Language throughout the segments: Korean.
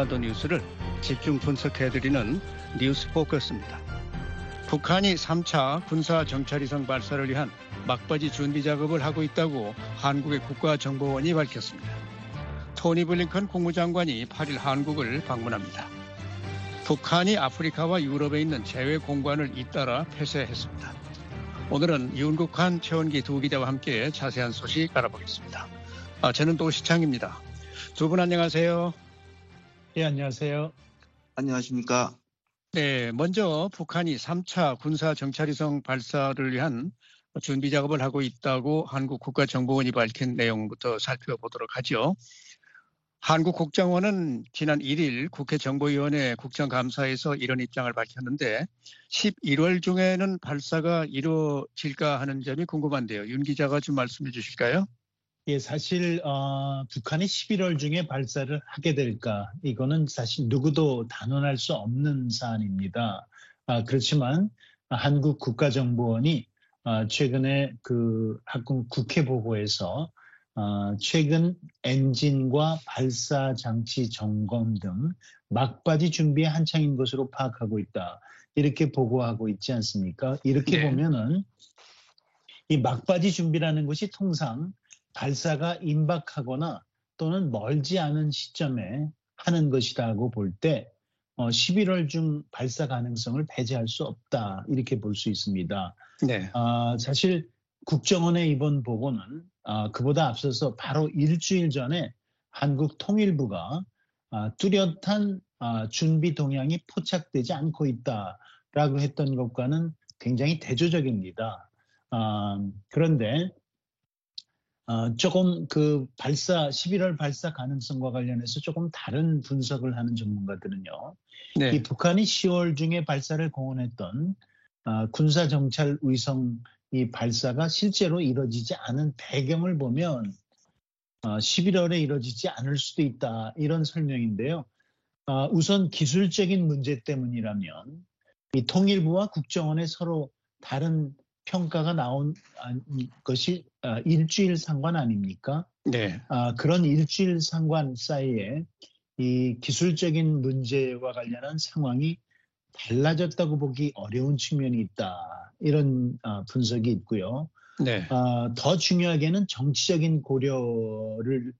하던 뉴스를 집중 분석해드리는 뉴스 포커스입니다. 북한이 3차 군사 정찰위성 발사를 위한 막바지 준비 작업을 하고 있다고 한국의 국가정보원이 밝혔습니다. 토니 블링컨 국무장관이 8일 한국을 방문합니다. 북한이 아프리카와 유럽에 있는 제외 공간을 잇따라 폐쇄했습니다. 오늘은 윤국한 최원기 두 기자와 함께 자세한 소식 알아보겠습니다. 아, 저는 또 시창입니다. 두 분 안녕하세요. 예, 안녕하세요. 안녕하십니까. 네, 먼저 북한이 3차 군사 정찰위성 발사를 위한 준비 작업을 하고 있다고 한국 국가정보원이 밝힌 내용부터 살펴보도록 하죠. 한국 국정원은 지난 1일 국회 정보위원회 국정감사에서 이런 입장을 밝혔는데 11월 중에는 발사가 이루어질까 하는 점이 궁금한데요. 윤 기자가 좀 말씀해 주실까요? 예, 사실 어, 북한이 11월 중에 발사를 하게 될까 이거는 사실 누구도 단언할 수 없는 사안입니다. 아, 그렇지만 한국 국가정보원이 아, 최근에 그 한국 국회 보고에서 아, 최근 엔진과 발사 장치 점검 등 막바지 준비에 한창인 것으로 파악하고 있다. 이렇게 보고하고 있지 않습니까? 이렇게 네. 보면은 이 막바지 준비라는 것이 통상 발사가 임박하거나 또는 멀지 않은 시점에 하는 것이라고 볼 때 11월 어, 중 발사 가능성을 배제할 수 없다 이렇게 볼 수 있습니다. 네. 아, 사실 국정원의 이번 보고는 아, 그보다 앞서서 바로 일주일 전에 한국 통일부가 아, 뚜렷한 아, 준비 동향이 포착되지 않고 있다라고 했던 것과는 굉장히 대조적입니다. 아, 그런데 어, 조금 그 발사 11월 발사 가능성과 관련해서 조금 다른 분석을 하는 전문가들은요. 네. 이 북한이 10월 중에 발사를 공언했던 어, 군사 정찰 위성 이 발사가 실제로 이뤄지지 않은 배경을 보면 어, 11월에 이뤄지지 않을 수도 있다 이런 설명인데요. 어, 우선 기술적인 문제 때문이라면 이 통일부와 국정원의 서로 다른 평가가 나온 것이 아, 일주일 상관 아닙니까? 네. 아, 그런 일주일 상관 사이에 이 기술적인 문제와 관련한 상황이 달라졌다고 보기 어려운 측면이 있다. 이런 아, 분석이 있고요. 네. 더 중요하게는 정치적인 고려를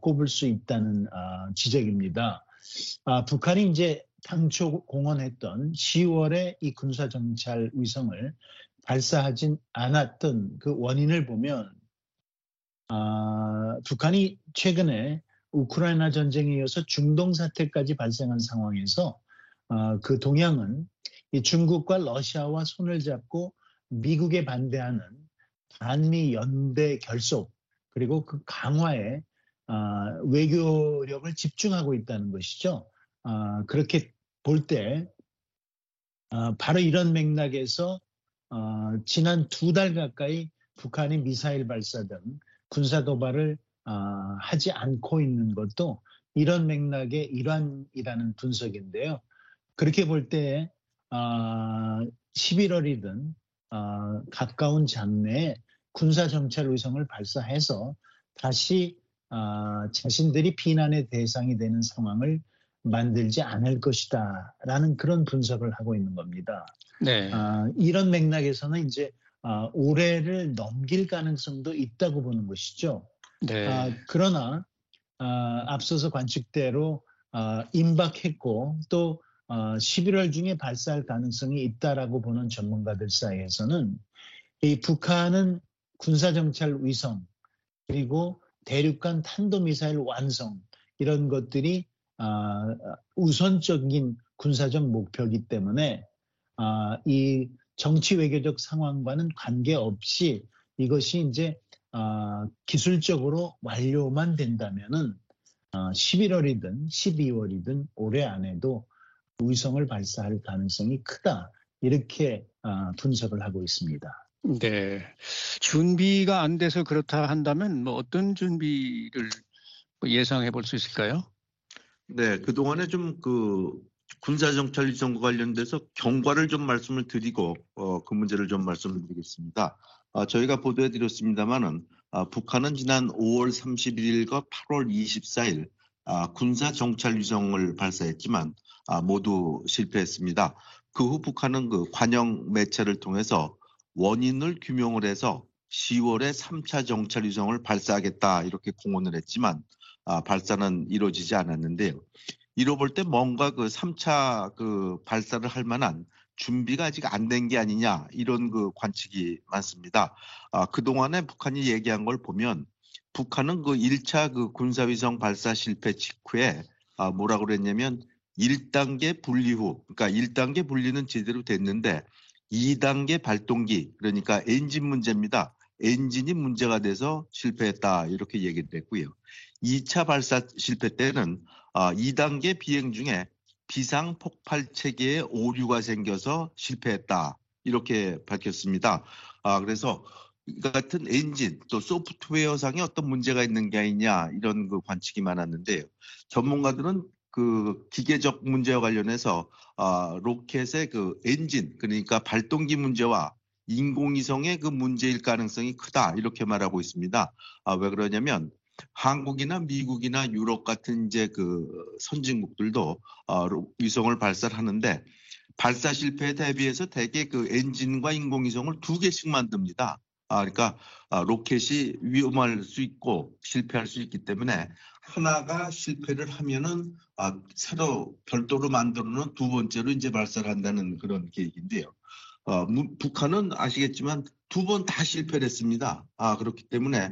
꼽을 수 있다는 지적입니다. 북한이 이제 당초 공언했던 10월에 이 군사정찰 위성을 발사하진 않았던 그 원인을 보면 아, 북한이 최근에 우크라이나 전쟁에 이어서 중동 사태까지 발생한 상황에서 아, 그 동향은 이 중국과 러시아와 손을 잡고 미국에 반대하는 반미 연대 결속 그리고 그 강화에 아, 외교력을 집중하고 있다는 것이죠. 아, 그렇게 볼때 아, 바로 이런 맥락에서 어, 지난 두 달 가까이 북한이 미사일 발사 등 군사 도발을 어, 하지 않고 있는 것도 이런 맥락의 일환이라는 분석인데요. 그렇게 볼때 어, 11월이든 어, 가까운 장래에 군사 정찰 위성을 발사해서 다시 어, 자신들이 비난의 대상이 되는 상황을 만들지 않을 것이다 라는 그런 분석을 하고 있는 겁니다. 네. 아, 이런 맥락에서는 이제 아, 올해를 넘길 가능성도 있다고 보는 것이죠. 네. 아, 그러나 아, 앞서서 관측대로 아, 임박했고 또 아, 11월 중에 발사할 가능성이 있다라고 보는 전문가들 사이에서는 이 북한은 군사정찰 위성 그리고 대륙간 탄도미사일 완성 이런 것들이 아, 우선적인 군사적 목표이기 때문에 아, 이 정치 외교적 상황과는 관계없이 이것이 이제 아, 기술적으로 완료만 된다면은 아, 11월이든 12월이든 올해 안에도 위성을 발사할 가능성이 크다 이렇게 아, 분석을 하고 있습니다. 네, 준비가 안 돼서 그렇다 한다면 뭐 어떤 준비를 예상해 볼 수 있을까요? 네, 그동안에 좀 그 군사정찰 위성과 관련돼서 경과를 좀 말씀을 드리고 어, 그 문제를 좀 말씀을 드리겠습니다. 아, 저희가 보도해 드렸습니다마는 아, 북한은 지난 5월 31일과 8월 24일 아, 군사 정찰 위성을 발사했지만 아, 모두 실패했습니다. 그 후 북한은 그 관영 매체를 통해서 원인을 규명을 해서 10월에 3차 정찰 위성을 발사하겠다 이렇게 공언을 했지만 아, 발사는 이루어지지 않았는데요. 이로 볼 때 뭔가 그 3차 그 발사를 할 만한 준비가 아직 안 된 게 아니냐 이런 그 관측이 많습니다. 아, 그동안에 북한이 얘기한 걸 보면 북한은 그 1차 그 군사위성 발사 실패 직후에 아, 뭐라고 그랬냐면 1단계 분리 후, 그러니까 1단계 분리는 제대로 됐는데 2단계 발동기, 그러니까 엔진 문제입니다. 엔진이 문제가 돼서 실패했다 이렇게 얘기를 했고요. 2차 발사 실패 때는 2단계 아, 비행 중에 비상 폭발 체계에 오류가 생겨서 실패했다 이렇게 밝혔습니다. 아, 그래서 이 같은 엔진 또 소프트웨어상에 어떤 문제가 있는 게 아니냐 이런 그 관측이 많았는데요. 전문가들은 그 기계적 문제와 관련해서 아, 로켓의 그 엔진 그러니까 발동기 문제와 인공위성의 그 문제일 가능성이 크다 이렇게 말하고 있습니다. 아, 왜 그러냐면 한국이나 미국이나 유럽 같은 이제 그 선진국들도 어, 위성을 발사하는데 발사 실패에 대비해서 대개 그 엔진과 인공위성을 두 개씩 만듭니다. 아, 그러니까 아, 로켓이 위험할 수 있고 실패할 수 있기 때문에 하나가 실패를 하면은 아, 새로 별도로 만들어 놓은 두 번째로 이제 발사를 한다는 그런 계획인데요. 어, 북한은 아시겠지만 두 번 다 실패를 했습니다. 아, 그렇기 때문에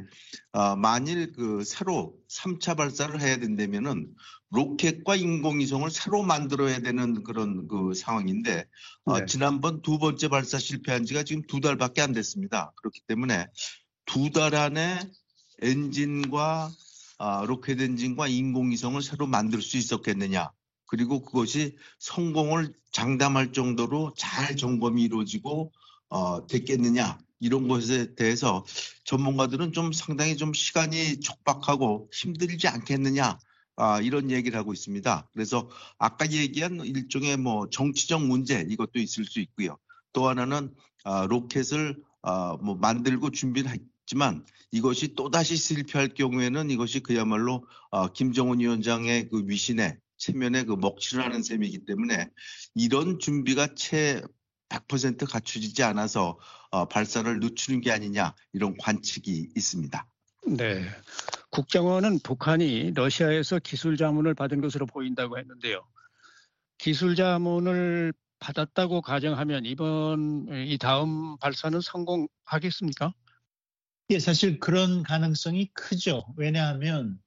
어, 만일 그 새로 3차 발사를 해야 된다면은 로켓과 인공위성을 새로 만들어야 되는 그런 그 상황인데 어, 네. 지난번 두 번째 발사 실패한 지가 지금 두 달밖에 안 됐습니다. 그렇기 때문에 두 달 안에 엔진과 아, 로켓 엔진과 인공위성을 새로 만들 수 있었겠느냐 그리고 그것이 성공을 장담할 정도로 잘 점검이 이루어지고 어, 됐겠느냐 이런 것에 대해서 전문가들은 좀 상당히 좀 시간이 촉박하고 힘들지 않겠느냐 아, 이런 얘기를 하고 있습니다. 그래서 아까 얘기한 일종의 뭐 정치적 문제 이것도 있을 수 있고요. 또 하나는 아, 로켓을 아, 뭐 만들고 준비를 했지만 이것이 또다시 실패할 경우에는 이것이 그야말로 아, 김정은 위원장의 그 위신에 체면에 그 먹칠을 하는 셈이기 때문에 이런 준비가 채 100% 갖춰지지 않아서 어, 발사를 늦추는 게 아니냐 이런 관측이 있습니다. 네. 국정원은 북한이 러시아에서 기술 자문을 받은 것으로 보인다고 했는데요. 기술 자문을 받았다고 가정하면 이번 이 다음 발사는 성공하겠습니까? 예, 사실 그런 가능성이 크죠. 왜냐하면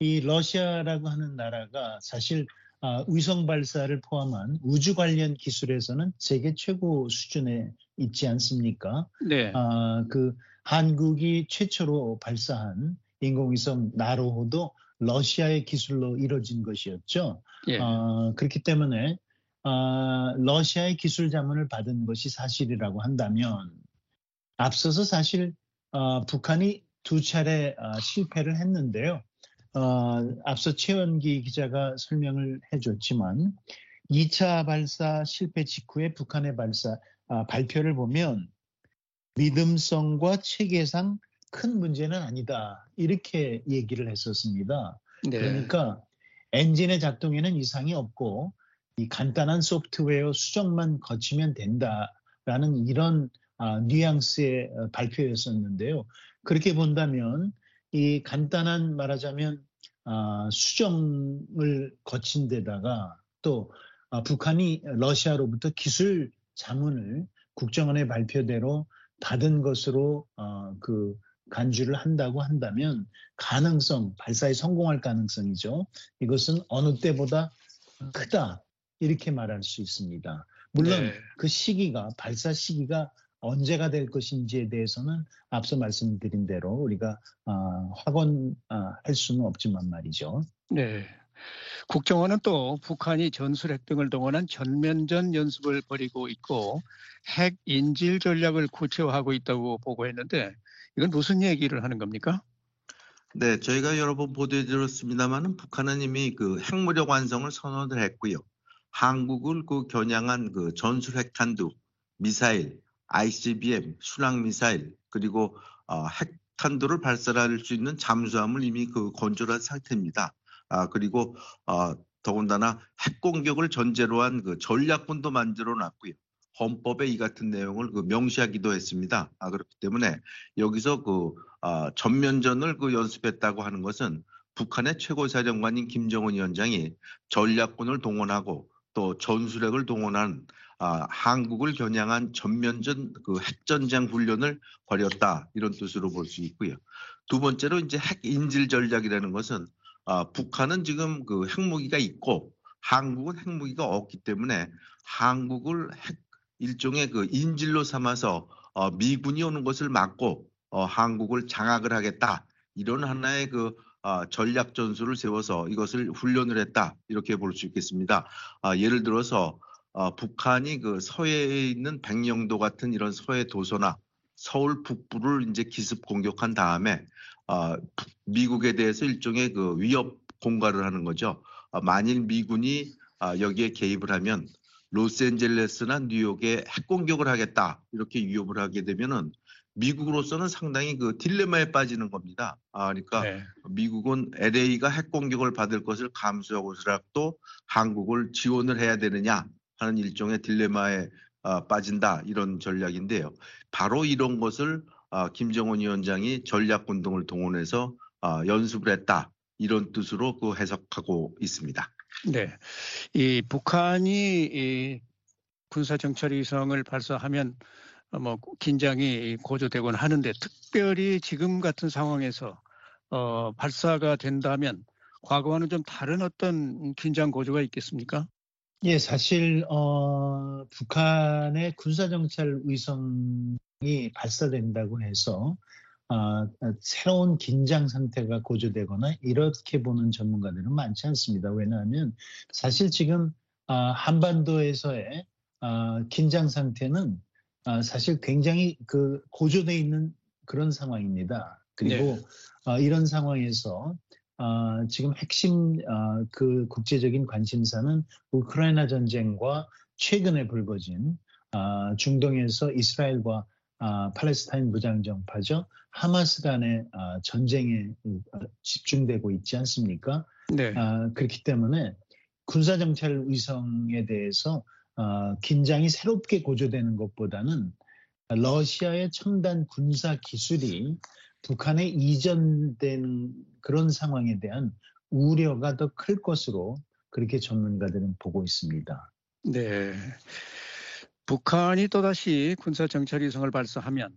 이 러시아라고 하는 나라가 사실 아, 위성 발사를 포함한 우주 관련 기술에서는 세계 최고 수준에 있지 않습니까? 네. 아, 그 한국이 최초로 발사한 인공위성 나로호도 러시아의 기술로 이루어진 것이었죠. 예. 아, 그렇기 때문에 아, 러시아의 기술 자문을 받은 것이 사실이라고 한다면 앞서서 사실 아, 북한이 두 차례 아, 실패를 했는데요. 어, 앞서 최원기 기자가 설명을 해줬지만 2차 발사 실패 직후에 북한의 발사 아, 발표를 보면 믿음성과 체계상 큰 문제는 아니다 이렇게 얘기를 했었습니다. 네. 그러니까 엔진의 작동에는 이상이 없고 이 간단한 소프트웨어 수정만 거치면 된다라는 이런 아, 뉘앙스의 어, 발표였었는데요. 그렇게 본다면 이 간단한 말하자면 아, 수정을 거친 데다가 또 아, 북한이 러시아로부터 기술 자문을 국정원의 발표대로 받은 것으로 어, 그 간주를 한다고 한다면 가능성 발사에 성공할 가능성이죠. 이것은 어느 때보다 크다 이렇게 말할 수 있습니다. 물론 네. 그 시기가 발사 시기가 언제가 될 것인지에 대해서는 앞서 말씀드린 대로 우리가 어, 확언할 아, 수는 없지만 말이죠. 네. 국정원은 또 북한이 전술 핵 등을 동원한 전면전 연습을 벌이고 있고 핵 인질 전략을 구체화하고 있다고 보고했는데 이건 무슨 얘기를 하는 겁니까? 네, 저희가 여러 번 보도해 드렸습니다만은 북한은 이미 그 핵무력 완성을 선언을 했고요. 한국을 그 겨냥한 그 전술 핵탄두, 미사일, ICBM, 순항미사일 그리고 어, 핵탄두를 발사할 수 있는 잠수함을 이미 그 건조한 상태입니다. 아 그리고 어, 더군다나 핵 공격을 전제로 한 그 전략군도 만들어 놨고요. 헌법에 이 같은 내용을 그 명시하기도 했습니다. 아, 그렇기 때문에 여기서 그 아, 전면전을 그 연습했다고 하는 것은 북한의 최고사령관인 김정은 위원장이 전략군을 동원하고 또 전술핵을 동원한 아, 한국을 겨냥한 전면전 그 핵전쟁 훈련을 벌였다 이런 뜻으로 볼 수 있고요. 두 번째로 이제 핵 인질 전략이라는 것은 아, 북한은 지금 그 핵무기가 있고 한국은 핵무기가 없기 때문에 한국을 핵 일종의 그 인질로 삼아서 어, 미군이 오는 것을 막고 어, 한국을 장악을 하겠다 이런 하나의 그 어, 전략 전술을 세워서 이것을 훈련을 했다 이렇게 볼 수 있겠습니다. 아, 예를 들어서 어, 북한이 그 서해에 있는 백령도 같은 이런 서해 도서나 서울 북부를 이제 기습 공격한 다음에 어, 미국에 대해서 일종의 그 위협 공갈을 하는 거죠. 어, 만일 미군이 어, 여기에 개입을 하면 로스앤젤레스나 뉴욕에 핵 공격을 하겠다 이렇게 위협을 하게 되면은 미국으로서는 상당히 그 딜레마에 빠지는 겁니다. 아, 그러니까 네. 미국은 LA가 핵 공격을 받을 것을 감수하고서라도 한국을 지원을 해야 되느냐 하는 일종의 딜레마에 어, 빠진다 이런 전략인데요. 바로 이런 것을 어, 김정은 위원장이 전략군 등을 동원해서 어, 연습을 했다 이런 뜻으로 그 해석하고 있습니다. 네, 이 북한이 이 군사 정찰 위성을 발사하면 뭐 긴장이 고조되곤 하는데 특별히 지금 같은 상황에서 어, 발사가 된다면 과거와는 좀 다른 어떤 긴장 고조가 있겠습니까? 예, 사실 어, 북한의 군사 정찰 위성이 발사된다고 해서 어, 새로운 긴장 상태가 고조되거나 이렇게 보는 전문가들은 많지 않습니다. 왜냐하면 사실 지금 어, 한반도에서의 어, 긴장 상태는 어, 사실 굉장히 그 고조돼 있는 그런 상황입니다. 그리고 네. 이런 상황에서 지금 핵심 그 국제적인 관심사는 우크라이나 전쟁과 최근에 불거진 중동에서 이스라엘과 팔레스타인 무장정파죠. 하마스 간의 전쟁에 집중되고 있지 않습니까? 네. 그렇기 때문에 군사 정찰 위성에 대해서 어, 긴장이 새롭게 고조되는 것보다는 러시아의 첨단 군사 기술이 북한에 이전된 그런 상황에 대한 우려가 더 클 것으로 그렇게 전문가들은 보고 있습니다. 네. 북한이 또다시 군사 정찰 위성을 발사하면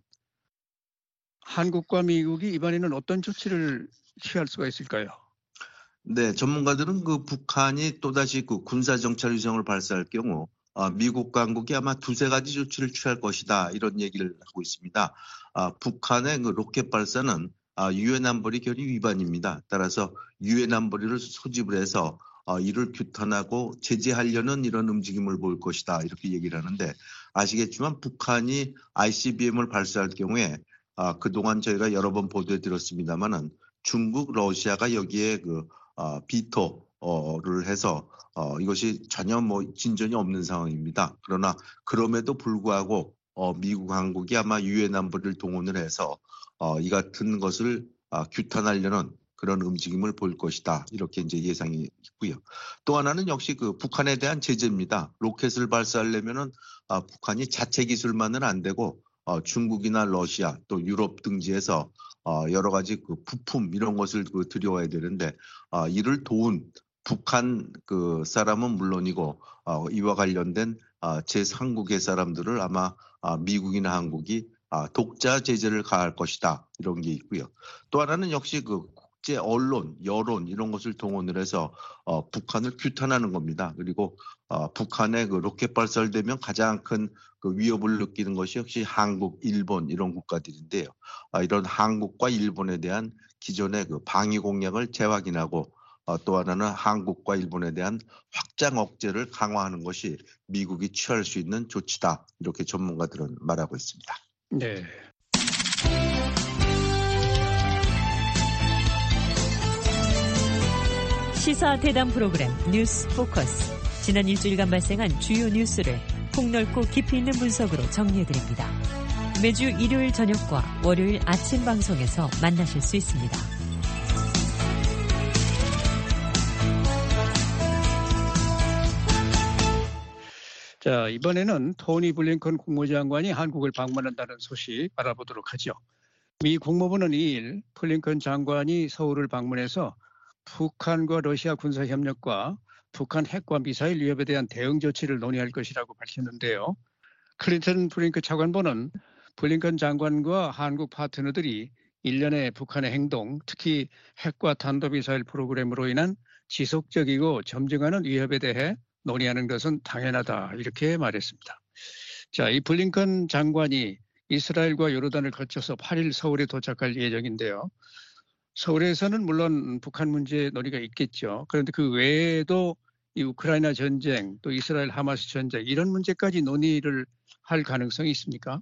한국과 미국이 이번에는 어떤 조치를 취할 수가 있을까요? 네, 전문가들은 그 북한이 또다시 그 군사 정찰 위성을 발사할 경우 어, 미국 당국이 아마 두세 가지 조치를 취할 것이다 이런 얘기를 하고 있습니다. 아, 북한의 그 로켓 발사는 아, 유엔 안보리 결의 위반입니다. 따라서 유엔 안보리를 소집을 해서 어, 이를 규탄하고 제재하려는 이런 움직임을 보일 것이다 이렇게 얘기를 하는데 아시겠지만 북한이 ICBM을 발사할 경우에 아, 그동안 저희가 여러 번 보도해 드렸습니다마는 중국, 러시아가 여기에 그 비토 를 해서 어, 이것이 전혀 뭐 진전이 없는 상황입니다. 그러나 그럼에도 불구하고 어, 미국 한국이 아마 유엔 안보를 동원을 해서 어, 이 같은 것을 아, 규탄하려는 그런 움직임을 볼 것이다. 이렇게 이제 예상이 있고요. 또 하나는 역시 그 북한에 대한 제재입니다. 로켓을 발사하려면은 아, 북한이 자체 기술만은 안 되고 어, 중국이나 러시아 또 유럽 등지에서 어, 여러 가지 그 부품 이런 것을 그 들여와야 되는데 어, 이를 도운 북한 그 사람은 물론이고 어, 이와 관련된 어, 제3국의 사람들을 아마 어, 미국이나 한국이 아, 독자 제재를 가할 것이다 이런 게 있고요. 또 하나는 역시 그 국제 언론, 여론 이런 것을 동원을 해서 어, 북한을 규탄하는 겁니다. 그리고 어, 북한의 그 로켓 발사되면 가장 큰 그 위협을 느끼는 것이 역시 한국, 일본 이런 국가들인데요. 아, 이런 한국과 일본에 대한 기존의 그 방위 공약을 재확인하고 어, 또 하나는 한국과 일본에 대한 확장 억제를 강화하는 것이 미국이 취할 수 있는 조치다. 이렇게 전문가들은 말하고 있습니다. 네. 시사 대담 프로그램 뉴스 포커스. 지난 일주일간 발생한 주요 뉴스를 폭넓고 깊이 있는 분석으로 정리해드립니다. 매주 일요일 저녁과 월요일 아침 방송에서 만나실 수 있습니다. 자, 이번에는 토니 블링컨 국무장관이 한국을 방문한다는 소식 알아보도록 하죠. 미 국무부는 2일 블링컨 장관이 서울을 방문해서 북한과 러시아 군사 협력과 북한 핵과 미사일 위협에 대한 대응 조치를 논의할 것이라고 밝혔는데요. 크리튼브링크 차관보는 블링컨 장관과 한국 파트너들이 일련의 북한의 행동, 특히 핵과 탄도미사일 프로그램으로 인한 지속적이고 점증하는 위협에 대해 논의하는 것은 당연하다 이렇게 말했습니다. 자, 이 블링컨 장관이 이스라엘과 요르단을 거쳐서 8일 서울에 도착할 예정인데요. 서울에서는 물론 북한 문제 논의가 있겠죠. 그런데 그 외에도 이 우크라이나 전쟁, 또 이스라엘 하마스 전쟁 이런 문제까지 논의를 할 가능성이 있습니까?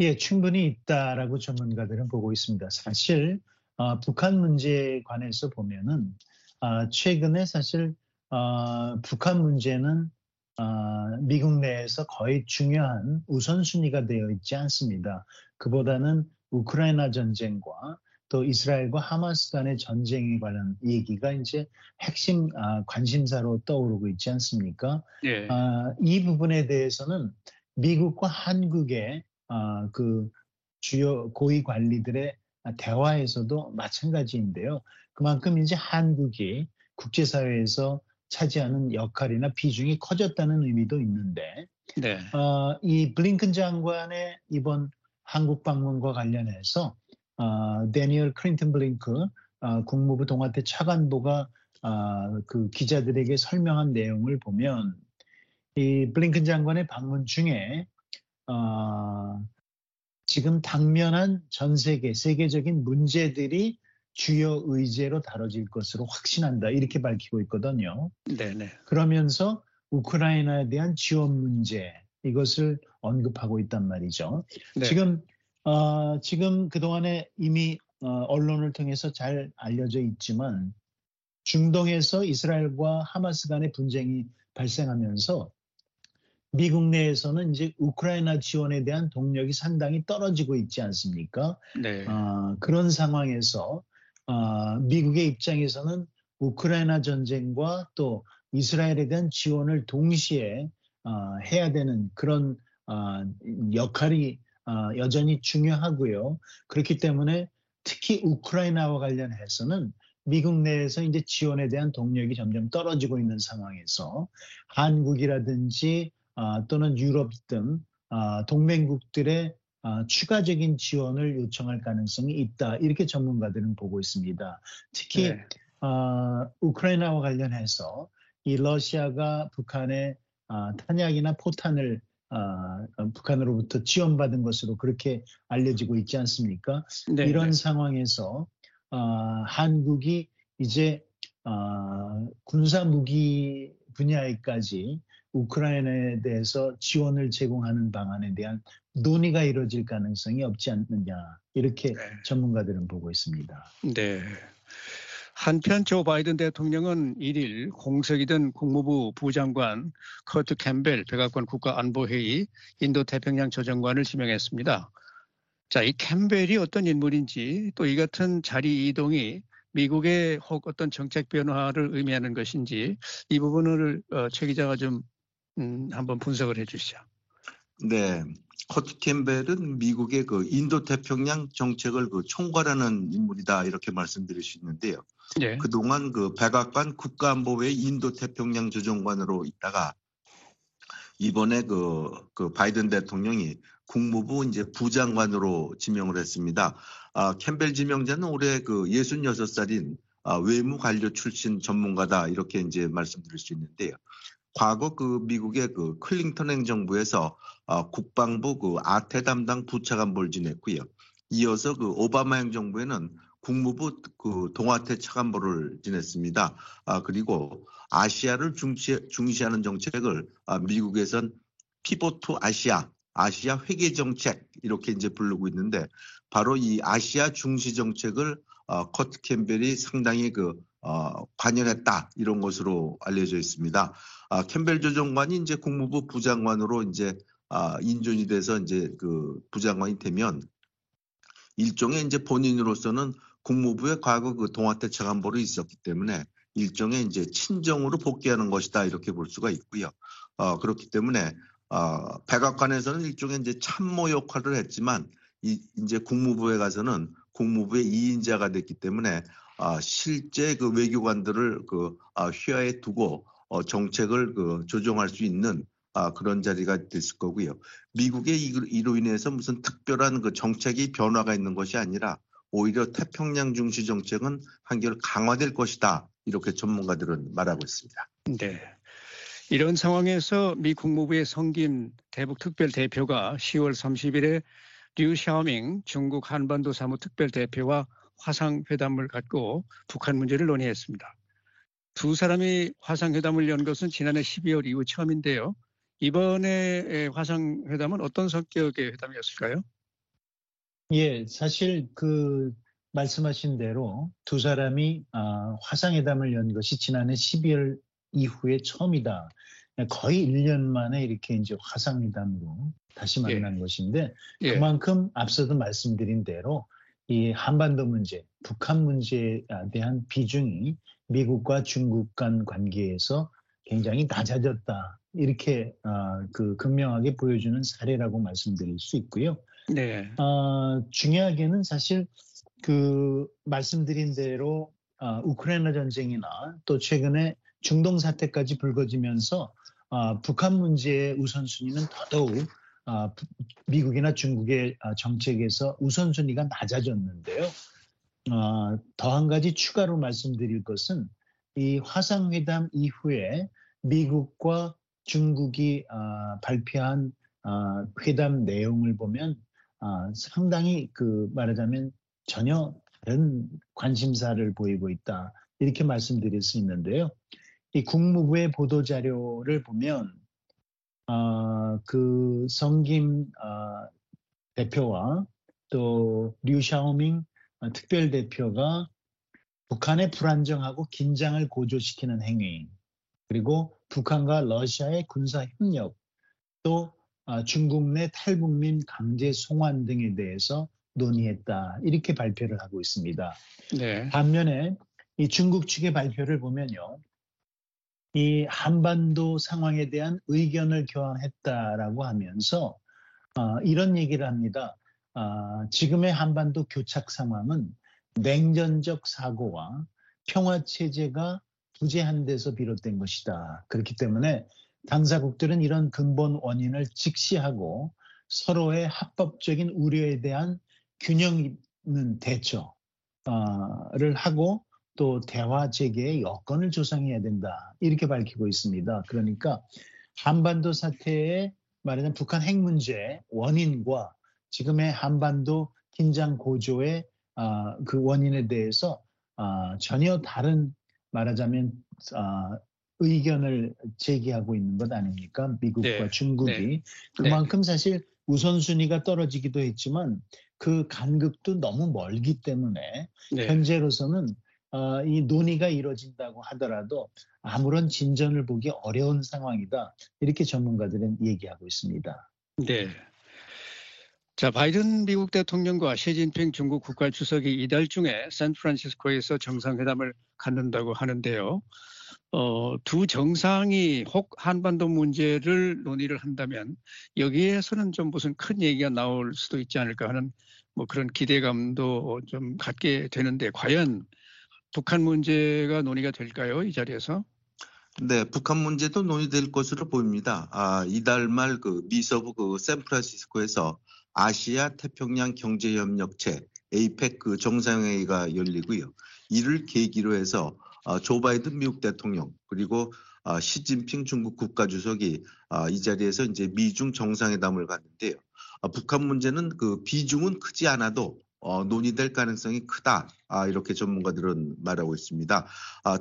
예, 충분히 있다라고 전문가들은 보고 있습니다. 사실 어, 북한 문제에 관해서 보면은 어, 최근에 사실 어, 북한 문제는 어, 미국 내에서 거의 중요한 우선순위가 되어 있지 않습니다. 그보다는 우크라이나 전쟁과 또 이스라엘과 하마스 간의 전쟁에 관한 얘기가 이제 핵심 아, 관심사로 떠오르고 있지 않습니까? 예. 아, 이 부분에 대해서는 미국과 한국의 아, 그 주요 고위 관리들의 대화에서도 마찬가지인데요. 그만큼 이제 한국이 국제사회에서 차지하는 역할이나 비중이 커졌다는 의미도 있는데 네. 어, 이 블링컨 장관의 이번 한국 방문과 관련해서 어, 대니얼 크리튼브링크 어, 국무부 동아태 차관보가 어, 그 기자들에게 설명한 내용을 보면 이 블링컨 장관의 방문 중에 어, 지금 당면한 전 세계 세계적인 문제들이 주요 의제로 다뤄질 것으로 확신한다 이렇게 밝히고 있거든요. 네네. 그러면서 우크라이나에 대한 지원 문제 이것을 언급하고 있단 말이죠. 네. 지금 어, 지금 그 동안에 이미 어, 언론을 통해서 잘 알려져 있지만 중동에서 이스라엘과 하마스 간의 분쟁이 발생하면서 미국 내에서는 이제 우크라이나 지원에 대한 동력이 상당히 떨어지고 있지 않습니까? 네. 어, 그런 상황에서 어, 미국의 입장에서는 우크라이나 전쟁과 또 이스라엘에 대한 지원을 동시에 어, 해야 되는 그런 어, 역할이 어, 여전히 중요하고요. 그렇기 때문에 특히 우크라이나와 관련해서는 미국 내에서 이제 지원에 대한 동력이 점점 떨어지고 있는 상황에서 한국이라든지 어, 또는 유럽 등 어, 동맹국들의 어, 추가적인 지원을 요청할 가능성이 있다. 이렇게 전문가들은 보고 있습니다. 특히 네. 어, 우크라이나와 관련해서 이 러시아가 북한의 어, 탄약이나 포탄을 어, 북한으로부터 지원받은 것으로 그렇게 알려지고 있지 않습니까? 네. 이런 네. 상황에서 어, 한국이 이제 어, 군사 무기 분야에까지 우크라이나에 대해서 지원을 제공하는 방안에 대한 논의가 이루어질 가능성이 없지 않느냐 이렇게 네. 전문가들은 보고 있습니다. 네. 한편 조 바이든 대통령은 1일 공석이던 국무부 부장관 커트 캠벨 백악관 국가안보회의 인도태평양 조정관을 지명했습니다. 자, 이 캠벨이 어떤 인물인지 또 이 같은 자리 이동이 미국의 혹 어떤 정책 변화를 의미하는 것인지 이 부분을 어, 최 기자가 좀 음, 한번 분석을 해주시죠. 네. 커트 캠벨은 미국의 그 인도 태평양 정책을 그 총괄하는 인물이다 이렇게 말씀드릴 수 있는데요. 네. 그동안 그 백악관 국가안보회 인도 태평양 조정관으로 있다가 이번에 그, 그 바이든 대통령이 국무부 이제 부장관으로 지명을 했습니다. 아, 캠벨 지명자는 올해 그 66살인 아, 외무 관료 출신 전문가다 이렇게 이제 말씀드릴 수 있는데요. 과거 그 미국의 그 클링턴 행정부에서 어, 국방부 그 아태 담당 부차관보를 지냈고요. 이어서 그 오바마 행정부에는 국무부 그 동아태 차관보를 지냈습니다. 아, 그리고 아시아를 중시, 중시하는 정책을 아, 미국에선 피보트 아시아, 아시아 회계 정책 이렇게 이제 부르고 있는데 바로 이 아시아 중시 정책을 어, 커트 캠벨이 상당히 그 어, 관여했다 이런 것으로 알려져 있습니다. 아, 캠벨 조정관이 이제 국무부 부장관으로 이제 아, 인준이 돼서 이제 그 부장관이 되면 일종의 이제 본인으로서는 국무부의 과거 그 동아태 차관보로 있었기 때문에 일종의 이제 친정으로 복귀하는 것이다 이렇게 볼 수가 있고요. 어, 그렇기 때문에 어, 백악관에서는 일종의 이제 참모 역할을 했지만 이, 이제 국무부에 가서는 국무부의 2인자가 됐기 때문에 아, 실제 그 외교관들을 그 아, 휘하에 두고 어, 정책을 그 조정할 수 있는 아, 그런 자리가 됐을 거고요. 미국의 이로 인해서 무슨 특별한 그 정책이 변화가 있는 것이 아니라 오히려 태평양 중시 정책은 한결 강화될 것이다. 이렇게 전문가들은 말하고 있습니다. 네. 이런 상황에서 미 국무부의 성김 대북 특별 대표가 10월 30일에 류 샤오밍 중국 한반도 사무 특별 대표와 화상 회담을 갖고 북한 문제를 논의했습니다. 두 사람이 화상 회담을 연 것은 지난해 12월 이후 처음인데요. 이번에 화상 회담은 어떤 성격의 회담이었을까요? 예, 사실 그 말씀하신 대로 두 사람이 아, 화상회담을 연 것이 지난해 12월 이후에 처음이다. 거의 1년 만에 이렇게 이제 화상회담으로 다시 예. 만난 예. 것인데 그만큼 앞서도 말씀드린 대로 이 한반도 문제, 북한 문제에 대한 비중이 미국과 중국 간 관계에서 굉장히 낮아졌다. 이렇게 어, 그 극명하게 보여주는 사례라고 말씀드릴 수 있고요. 네. 어, 중요하게는 사실 그 말씀드린 대로 어, 우크라이나 전쟁이나 또 최근에 중동 사태까지 불거지면서 어, 북한 문제의 우선순위는 더더욱 어, 미국이나 중국의 어, 정책에서 우선순위가 낮아졌는데요. 어, 더한 가지 추가로 말씀드릴 것은 이 화상회담 이후에 미국과 중국이 어, 발표한 어, 회담 내용을 보면 어, 상당히 그 말하자면 전혀 다른 관심사를 보이고 있다 이렇게 말씀드릴 수 있는데요. 이 국무부의 보도 자료를 보면 어, 그 성김 어, 대표와 또 류샤오밍 특별 대표가 북한의 불안정하고 긴장을 고조시키는 행위 그리고 북한과 러시아의 군사 협력 또 아, 중국 내 탈북민 강제 송환 등에 대해서 논의했다 이렇게 발표를 하고 있습니다. 네. 반면에 이 중국 측의 발표를 보면요, 이 한반도 상황에 대한 의견을 교환했다라고 하면서 어, 이런 얘기를 합니다. 어, 지금의 한반도 교착 상황은 냉전적 사고와 평화 체제가 부재한 데서 비롯된 것이다. 그렇기 때문에 당사국들은 이런 근본 원인을 직시하고 서로의 합법적인 우려에 대한 균형 있는 대처를 하고 또 대화 재개의 여건을 조성해야 된다. 이렇게 밝히고 있습니다. 그러니까 한반도 사태에 말하자면 북한 핵 문제의 원인과 지금의 한반도 긴장 고조의 아, 그 원인에 대해서 아, 전혀 다른 말하자면 아, 의견을 제기하고 있는 것 아닙니까? 미국과 네. 중국이 네. 그만큼 네. 사실 우선순위가 떨어지기도 했지만 그 간극도 너무 멀기 때문에 네. 현재로서는 어, 이 논의가 이루어진다고 하더라도 아무런 진전을 보기 어려운 상황이다 이렇게 전문가들은 얘기하고 있습니다. 네. 자, 바이든 미국 대통령과 시진핑 중국 국가 주석이 이달 중에 샌프란시스코에서 정상회담을 갖는다고 하는데요. 어, 두 정상이 혹 한반도 문제를 논의를 한다면 여기에서는 좀 무슨 큰 얘기가 나올 수도 있지 않을까 하는 뭐 그런 기대감도 좀 갖게 되는데 과연 북한 문제가 논의가 될까요? 이 자리에서? 네, 북한 문제도 논의될 것으로 보입니다. 아, 이달 말 그 미서부 그 샌프란시스코에서 아시아 태평양 경제협력체 에이펙 그 정상회의가 열리고요. 이를 계기로 해서 어, 조 바이든 미국 대통령 그리고 어, 시진핑 중국 국가주석이 어, 이 자리에서 이제 미중 정상회담을 갖는데요. 북한 문제는 그 비중은 크지 않아도 논의될 가능성이 크다 아, 이렇게 전문가들은 말하고 있습니다.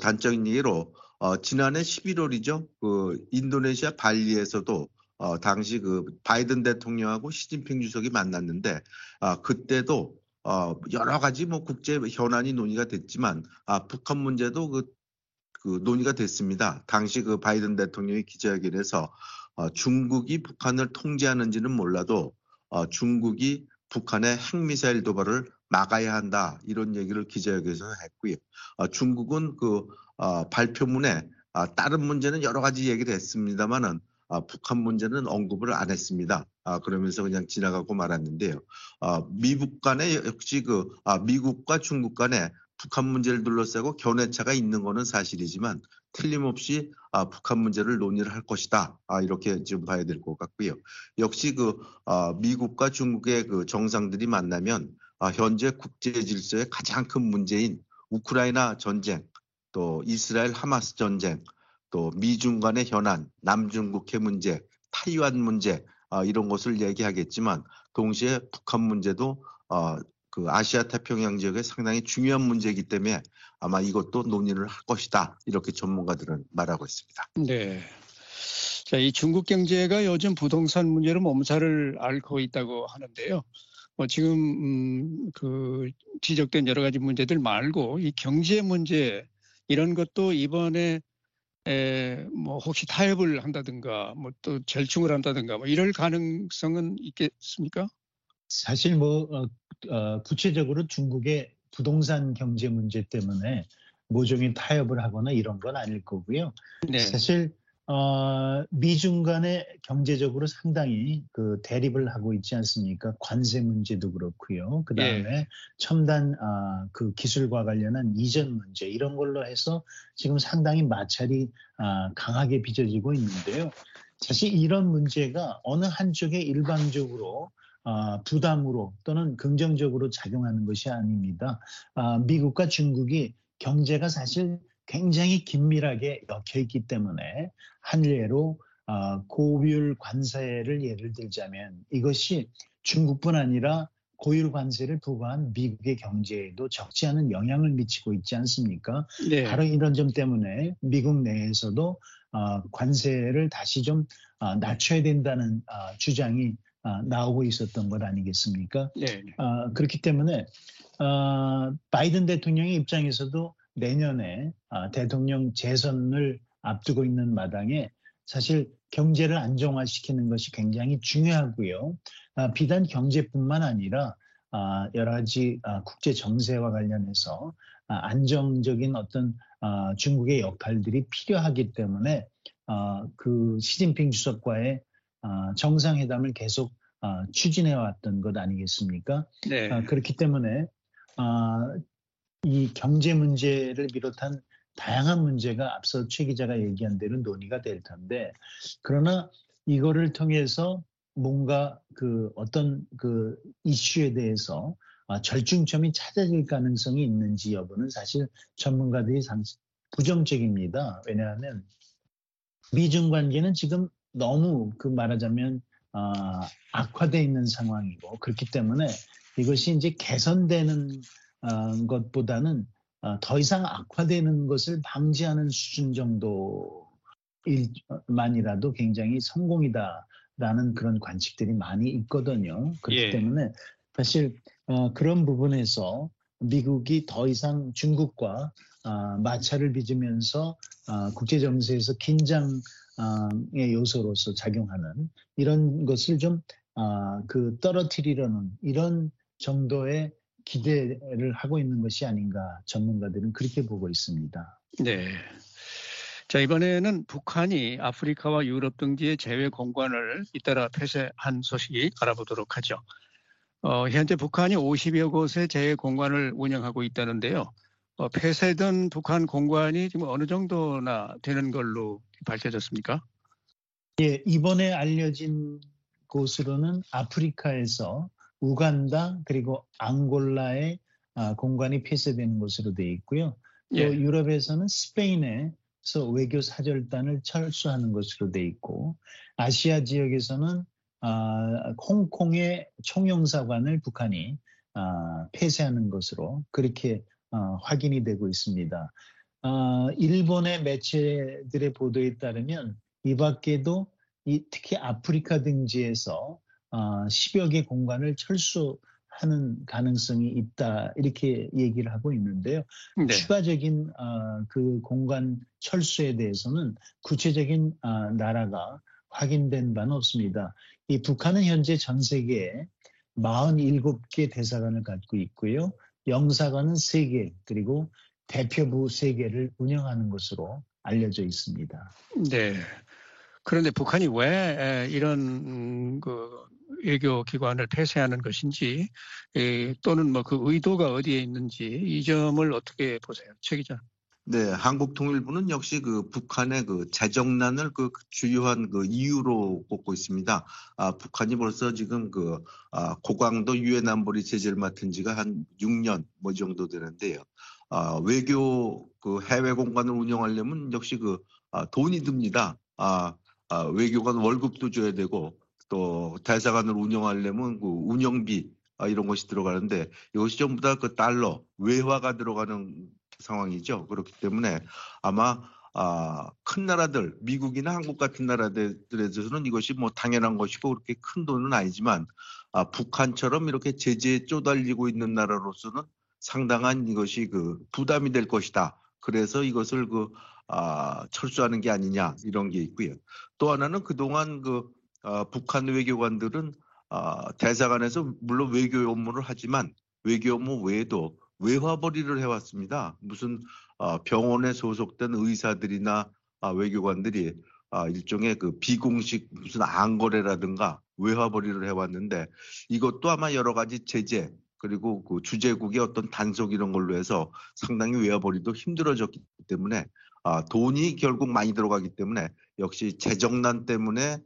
단적인 예로 지난해 11월이죠. 그 인도네시아 발리에서도 어, 당시 그 바이든 대통령하고 시진핑 주석이 만났는데 아, 그때도 어, 여러 가지 뭐 국제 현안이 논의가 됐지만 아, 북한 문제도 그, 그 논의가 됐습니다. 당시 그 바이든 대통령이 기자회견에서 어, 중국이 북한을 통제하는지는 몰라도 어, 중국이 북한의 핵미사일 도발을 막아야 한다 이런 얘기를 기자회견에서 했고요. 어, 중국은 그 어, 발표문에 아, 다른 문제는 여러 가지 얘기를 했습니다만은 아, 북한 문제는 언급을 안 했습니다. 아, 그러면서 그냥 지나가고 말았는데요. 아, 미국 간에 역시 그 아, 미국과 중국 간에 북한 문제를 둘러싸고 견해차가 있는 것은 사실이지만 틀림없이 아, 북한 문제를 논의를 할 것이다. 아, 이렇게 좀 봐야 될 것 같고요. 역시 그 아, 미국과 중국의 그 정상들이 만나면 아, 현재 국제 질서의 가장 큰 문제인 우크라이나 전쟁, 또 이스라엘 하마스 전쟁, 또 미중 간의 현안, 남중국해 문제, 타이완 문제 아, 이런 것을 얘기하겠지만 동시에 북한 문제도 어, 그 아시아 태평양 지역에 상당히 중요한 문제이기 때문에 아마 이것도 논의를 할 것이다 이렇게 전문가들은 말하고 있습니다. 네. 자, 이 중국 경제가 요즘 부동산 문제로 몸살을 앓고 있다고 하는데요. 뭐 지금 음, 그 지적된 여러 가지 문제들 말고 이 경제 문제 이런 것도 이번에 에, 뭐 혹시 타협을 한다든가 뭐 또 절충을 한다든가 뭐 이럴 가능성은 있겠습니까? 사실 뭐 어, 어, 구체적으로 중국의 부동산 경제 문제 때문에 모종의 타협을 하거나 이런 건 아닐 거고요. 네. 사실 어, 미중 간에 경제적으로 상당히 그 대립을 하고 있지 않습니까? 관세 문제도 그렇고요. 그 다음에 예. 첨단 아, 그 기술과 관련한 이전 문제 이런 걸로 해서 지금 상당히 마찰이 아, 강하게 빚어지고 있는데요. 사실 이런 문제가 어느 한쪽에 일방적으로 아, 부담으로 또는 긍정적으로 작용하는 것이 아닙니다. 아, 미국과 중국이 경제가 사실 굉장히 긴밀하게 엮여 있기 때문에 한 예로 아, 고율 관세를 예를 들자면 이것이 중국뿐 아니라 고율 관세를 부과한 미국의 경제에도 적지 않은 영향을 미치고 있지 않습니까? 네. 바로 이런 점 때문에 미국 내에서도 관세를 다시 좀 낮춰야 된다는 주장이 아, 나오고 있었던 것 아니겠습니까? 네. 아, 그렇기 때문에 아, 바이든 대통령의 입장에서도 내년에 아, 대통령 재선을 앞두고 있는 마당에 사실 경제를 안정화시키는 것이 굉장히 중요하고요. 아, 비단 경제뿐만 아니라 아, 여러 가지 아, 국제 정세와 관련해서 아, 안정적인 어떤 아, 중국의 역할들이 필요하기 때문에 아, 그 시진핑 주석과의 아, 정상회담을 계속 아, 추진해 왔던 것 아니겠습니까? 네. 아, 그렇기 때문에 이 경제 문제를 비롯한 다양한 문제가 앞서 최 기자가 얘기한 대로 논의가 될 텐데 그러나 이거를 통해서 뭔가 그 어떤 그 이슈에 대해서 절충점이 찾아질 가능성이 있는지 여부는 사실 전문가들이 부정적입니다. 왜냐하면 미중 관계는 지금 너무 그 말하자면 어, 악화돼 있는 상황이고 그렇기 때문에 이것이 이제 개선되는 어, 것보다는 어, 더 이상 악화되는 것을 방지하는 수준 정도만이라도 굉장히 성공이다라는 그런 관측들이 많이 있거든요. 그렇기 예. 때문에 사실 어, 그런 부분에서 미국이 더 이상 중국과 어, 마찰을 빚으면서 어, 국제 정세에서 긴장 의 요소로서 작용하는 이런 것을 좀 아, 그 떨어뜨리려는 이런 정도의 기대를 하고 있는 것이 아닌가 전문가들은 그렇게 보고 있습니다. 네. 자, 이번에는 북한이 아프리카와 유럽 등지의 제외 공간을 잇따라 폐쇄한 소식이 알아보도록 하죠. 어, 현재 북한이 50여 곳의 제외 공간을 운영하고 있다는데요. 어, 폐쇄된 북한 공간이 지금 어느 정도나 되는 걸로 밝혀졌습니까? 예, 이번에 알려진 곳으로는 아프리카에서 우간다 그리고 앙골라의 아, 공간이 폐쇄되는 것으로 되어 있고요. 또 예. 유럽에서는 스페인에서 외교 사절단을 철수하는 것으로 되어 있고 아시아 지역에서는 아, 홍콩의 총영사관을 북한이 아, 폐쇄하는 것으로 그렇게 어, 확인이 되고 있습니다. 어, 일본의 매체들의 보도에 따르면 이 밖에도 이, 특히 아프리카 등지에서 어, 10여 개 공간을 철수하는 가능성이 있다 이렇게 얘기를 하고 있는데요. 네. 추가적인 어, 그 공간 철수에 대해서는 구체적인 어, 나라가 확인된 바는 없습니다. 이 북한은 현재 전 세계에 47개 대사관을 갖고 있고요. 영사관은 3개, 그리고 대표부 세 개를 운영하는 것으로 알려져 있습니다. 네. 그런데 북한이 왜 이런 음, 그 외교 기관을 폐쇄하는 것인지 또는 뭐 그 의도가 어디에 있는지 이 점을 어떻게 보세요, 최 기자? 네, 한국통일부는 역시 그 북한의 그 재정난을 그 주요한 그 이유로 꼽고 있습니다. 아, 북한이 벌써 지금 그 아, 고강도 유엔 안보리 제재를 맡은 지가 한 6년 뭐 정도 되는데요. 아, 외교 그 해외 공간을 운영하려면 역시 그 아, 돈이 듭니다. 아, 아, 외교관 월급도 줘야 되고 또 대사관을 운영하려면 그 운영비 아, 이런 것이 들어가는데 이것이 전부 다 그 달러 외화가 들어가는 상황이죠. 그렇기 때문에 아마 아, 큰 나라들, 미국이나 한국 같은 나라들에서는 이것이 뭐 당연한 것이고 그렇게 큰 돈은 아니지만 아, 북한처럼 이렇게 제재에 쪼달리고 있는 나라로서는 상당한 이것이 그 부담이 될 것이다. 그래서 이것을 그 아, 철수하는 게 아니냐 이런 게 있고요. 또 하나는 그동안 그 아, 북한 외교관들은 아, 대사관에서 물론 외교 업무를 하지만 외교 업무 외에도 외화벌이를 해왔습니다. 무슨 어, 병원에 소속된 의사들이나 아, 외교관들이 아, 일종의 그 비공식 무슨 안거래라든가 외화벌이를 해왔는데 이것도 아마 여러 가지 제재 그리고 그 주재국의 어떤 단속 이런 걸로 해서 상당히 외화벌이도 힘들어졌기 때문에 아, 돈이 결국 많이 들어가기 때문에 역시 재정난 때문에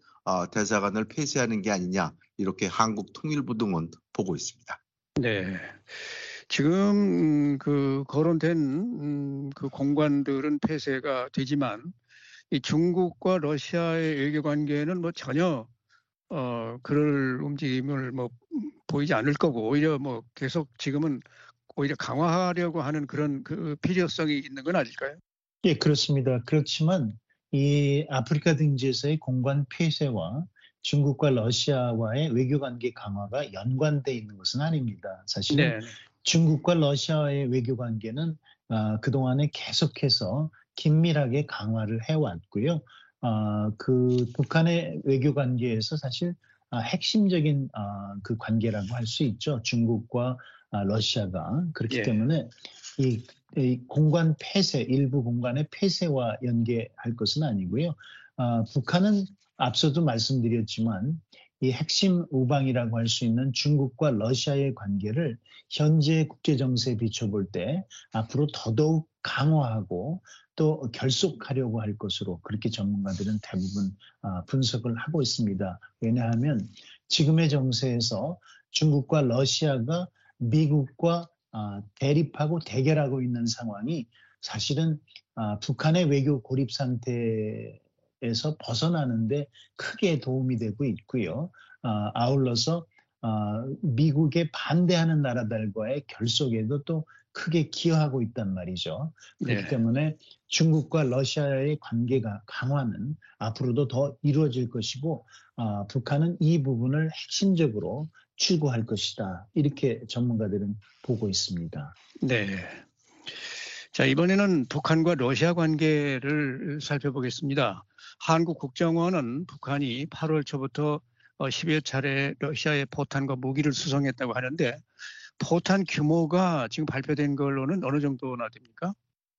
대사관을 폐쇄하는 게 아니냐 이렇게 한국 통일부 등은 보고 있습니다. 네. 지금 음, 그 거론된 음, 그 공관들은 폐쇄가 되지만 이 중국과 러시아의 외교 관계는 뭐 전혀 어 그럴 움직임을 뭐 보이지 않을 거고 오히려 뭐 계속 지금은 오히려 강화하려고 하는 그런 그 필요성이 있는 건 아닐까요? 예, 그렇습니다. 그렇지만 이 아프리카 등지에서의 공관 폐쇄와 중국과 러시아와의 외교 관계 강화가 연관돼 있는 것은 아닙니다. 사실은 네. 중국과 러시아의 외교 관계는 어, 그동안에 계속해서 긴밀하게 강화를 해왔고요. 어, 그 북한의 외교 관계에서 사실 어, 핵심적인 어, 그 관계라고 할 수 있죠. 중국과 아, 러시아가 그렇기 예. 때문에 이, 이, 공간 폐쇄 일부 공간의 폐쇄와 연계할 것은 아니고요. 어, 북한은 앞서도 말씀드렸지만 이 핵심 우방이라고 할 수 있는 중국과 러시아의 관계를 현재 국제 정세에 비춰볼 때 앞으로 더더욱 강화하고 또 결속하려고 할 것으로 그렇게 전문가들은 대부분 아, 분석을 하고 있습니다. 왜냐하면 지금의 정세에서 중국과 러시아가 미국과 아, 대립하고 대결하고 있는 상황이 사실은 아, 북한의 외교 고립 상태 에서 벗어나는데 크게 도움이 되고 있고요. 아, 아울러서 아, 미국에 반대하는 나라들과의 결속에도 또 크게 기여하고 있단 말이죠. 그렇기 네. 때문에 중국과 러시아의 관계가 강화는 앞으로도 더 이루어질 것이고 아, 북한은 이 부분을 핵심적으로 추구할 것이다. 이렇게 전문가들은 보고 있습니다. 네. 자, 이번에는 북한과 러시아 관계를 살펴보겠습니다. 한국 국정원은 북한이 8월 초부터 10여 어, 차례 러시아의 포탄과 무기를 수송했다고 하는데 포탄 규모가 지금 발표된 걸로는 어느 정도나 됩니까?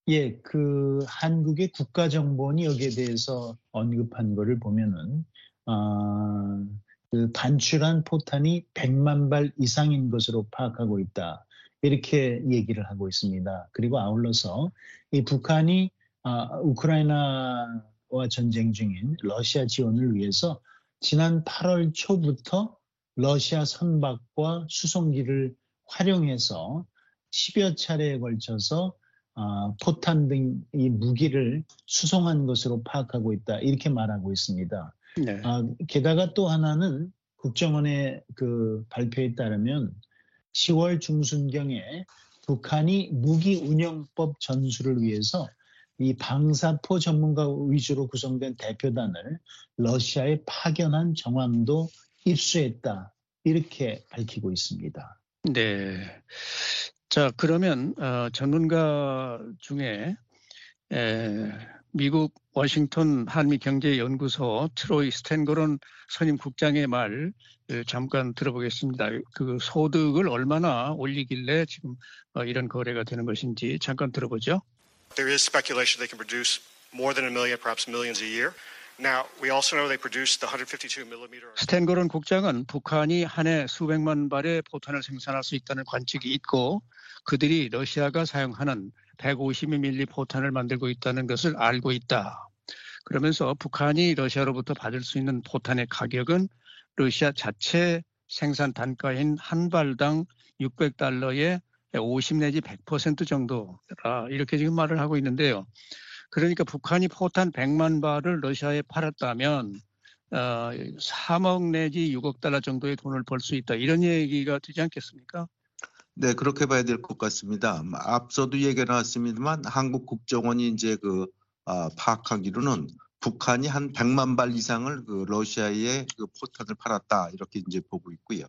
예, 그 한국의 국가정보원이 여기에 대해서 언급한 거를 보면은 아, 그 반출한 포탄이 100만 발 이상인 것으로 파악하고 있다. 이렇게 얘기를 하고 있습니다. 그리고 아울러서 이 북한이 아, 우크라이나 와 전쟁 중인 러시아 지원을 위해서 지난 8월 초부터 러시아 선박과 수송기를 활용해서 10여 차례에 걸쳐서 어, 포탄 등 이 무기를 수송한 것으로 파악하고 있다 이렇게 말하고 있습니다. 네. 아, 게다가 또 하나는 국정원의 그 발표에 따르면 10월 중순경에 북한이 무기 운영법 전수를 위해서 이 방사포 전문가 위주로 구성된 대표단을 러시아에 파견한 정황도 입수했다. 이렇게 밝히고 있습니다. 네. 자, 그러면 어, 전문가 중에 에, 미국 워싱턴 한미경제연구소 트로이 스탠거론 선임 국장의 말 잠깐 들어보겠습니다. 그 소득을 얼마나 올리길래 지금 어, 이런 거래가 되는 것인지 잠깐 들어보죠. There is speculation they can produce more than a million, perhaps millions a year. Now, we also know they produced the 152 millimeter. 스탠거론 국장은 북한이 한 해 수백만 발의 포탄을 생산할 수 있다는 관측이 있고 그들이 러시아가 사용하는 150mm 포탄을 만들고 있다는 것을 알고 있다. 그러면서 북한이 러시아로부터 받을 수 있는 포탄의 가격은 러시아 자체 생산 단가인 한 발당 600달러에 50 내지 100% 정도라 이렇게 지금 말을 하고 있는데요. 그러니까 북한이 포탄 100만 발을 러시아에 팔았다면 어, 3억 내지 6억 달러 정도의 돈을 벌 수 있다 이런 얘기가 되지 않겠습니까? 네, 그렇게 봐야 될 것 같습니다. 앞서도 얘기가 나왔습니다만 한국 국정원이 이제 그 아, 파악하기로는 북한이 한 100만 발 이상을 그 러시아에 그 포탄을 팔았다 이렇게 이제 보고 있고요.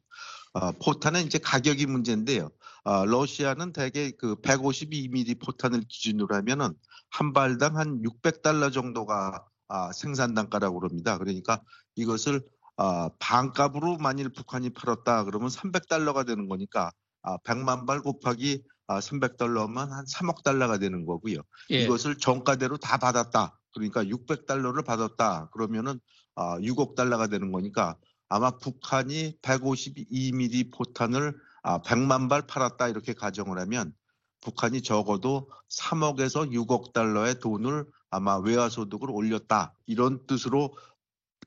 어, 포탄은 이제 가격이 문제인데요. 어, 러시아는 대개 그 152mm 포탄을 기준으로 하면은 한 발당 한 600달러 정도가 아, 생산 단가라고 그럽니다. 그러니까 이것을 아, 반값으로 만일 북한이 팔았다 그러면 300달러가 되는 거니까 아, 100만 발 곱하기 아, 300달러면 한 3억 달러가 되는 거고요. 예. 이것을 정가대로 다 받았다. 그러니까 600달러를 받았다. 그러면은 아, 6억 달러가 되는 거니까 아마 북한이 152mm 포탄을 아, 100만 발 팔았다 이렇게 가정을 하면 북한이 적어도 3억에서 6억 달러의 돈을 아마 외화 소득을 올렸다 이런 뜻으로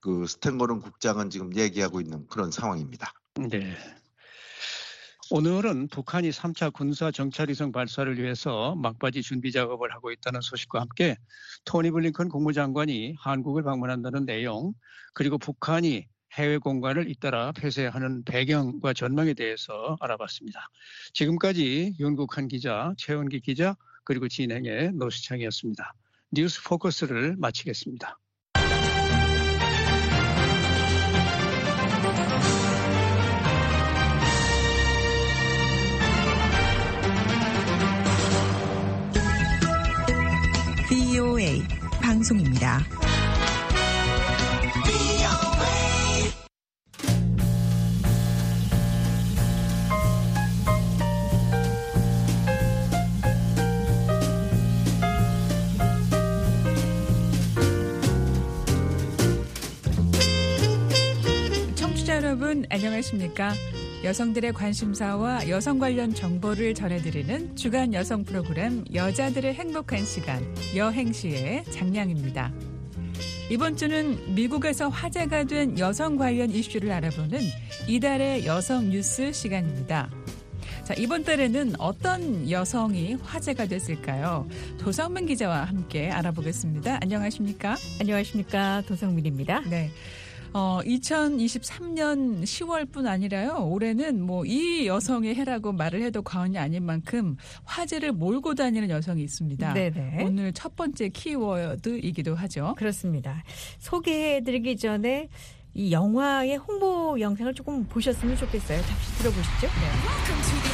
그 스탠거론 국장은 지금 얘기하고 있는 그런 상황입니다. 네. 오늘은 북한이 3차 군사 정찰위성 발사를 위해서 막바지 준비 작업을 하고 있다는 소식과 함께 토니 블링컨 국무장관이 한국을 방문한다는 내용 그리고 북한이 해외 공간을 잇따라 폐쇄하는 배경과 전망에 대해서 알아봤습니다. 지금까지 윤국한 기자, 최원기 기자 그리고 진행의 노시창이었습니다. 뉴스 포커스를 마치겠습니다. 방송입니다. 청취자 여러분 안녕하십니까? 여성들의 관심사와 여성 관련 정보를 전해드리는 주간 여성 프로그램 여자들의 행복한 시간 여행시의 장량입니다. 이번 주는 미국에서 화제가 된 여성 관련 이슈를 알아보는 이달의 여성 뉴스 시간입니다. 자, 이번 달에는 어떤 여성이 화제가 됐을까요? 도성민 기자와 함께 알아보겠습니다. 안녕하십니까? 안녕하십니까. 도성민입니다. 네. 어, 2023년 10월뿐 아니라요. 올해는 뭐 이 여성의 해라고 말을 해도 과언이 아닌 만큼 화제를 몰고 다니는 여성이 있습니다. 네네. 오늘 첫 번째 키워드이기도 하죠. 그렇습니다. 소개해드리기 전에 이 영화의 홍보 영상을 조금 보셨으면 좋겠어요. 잠시 들어보시죠. 네.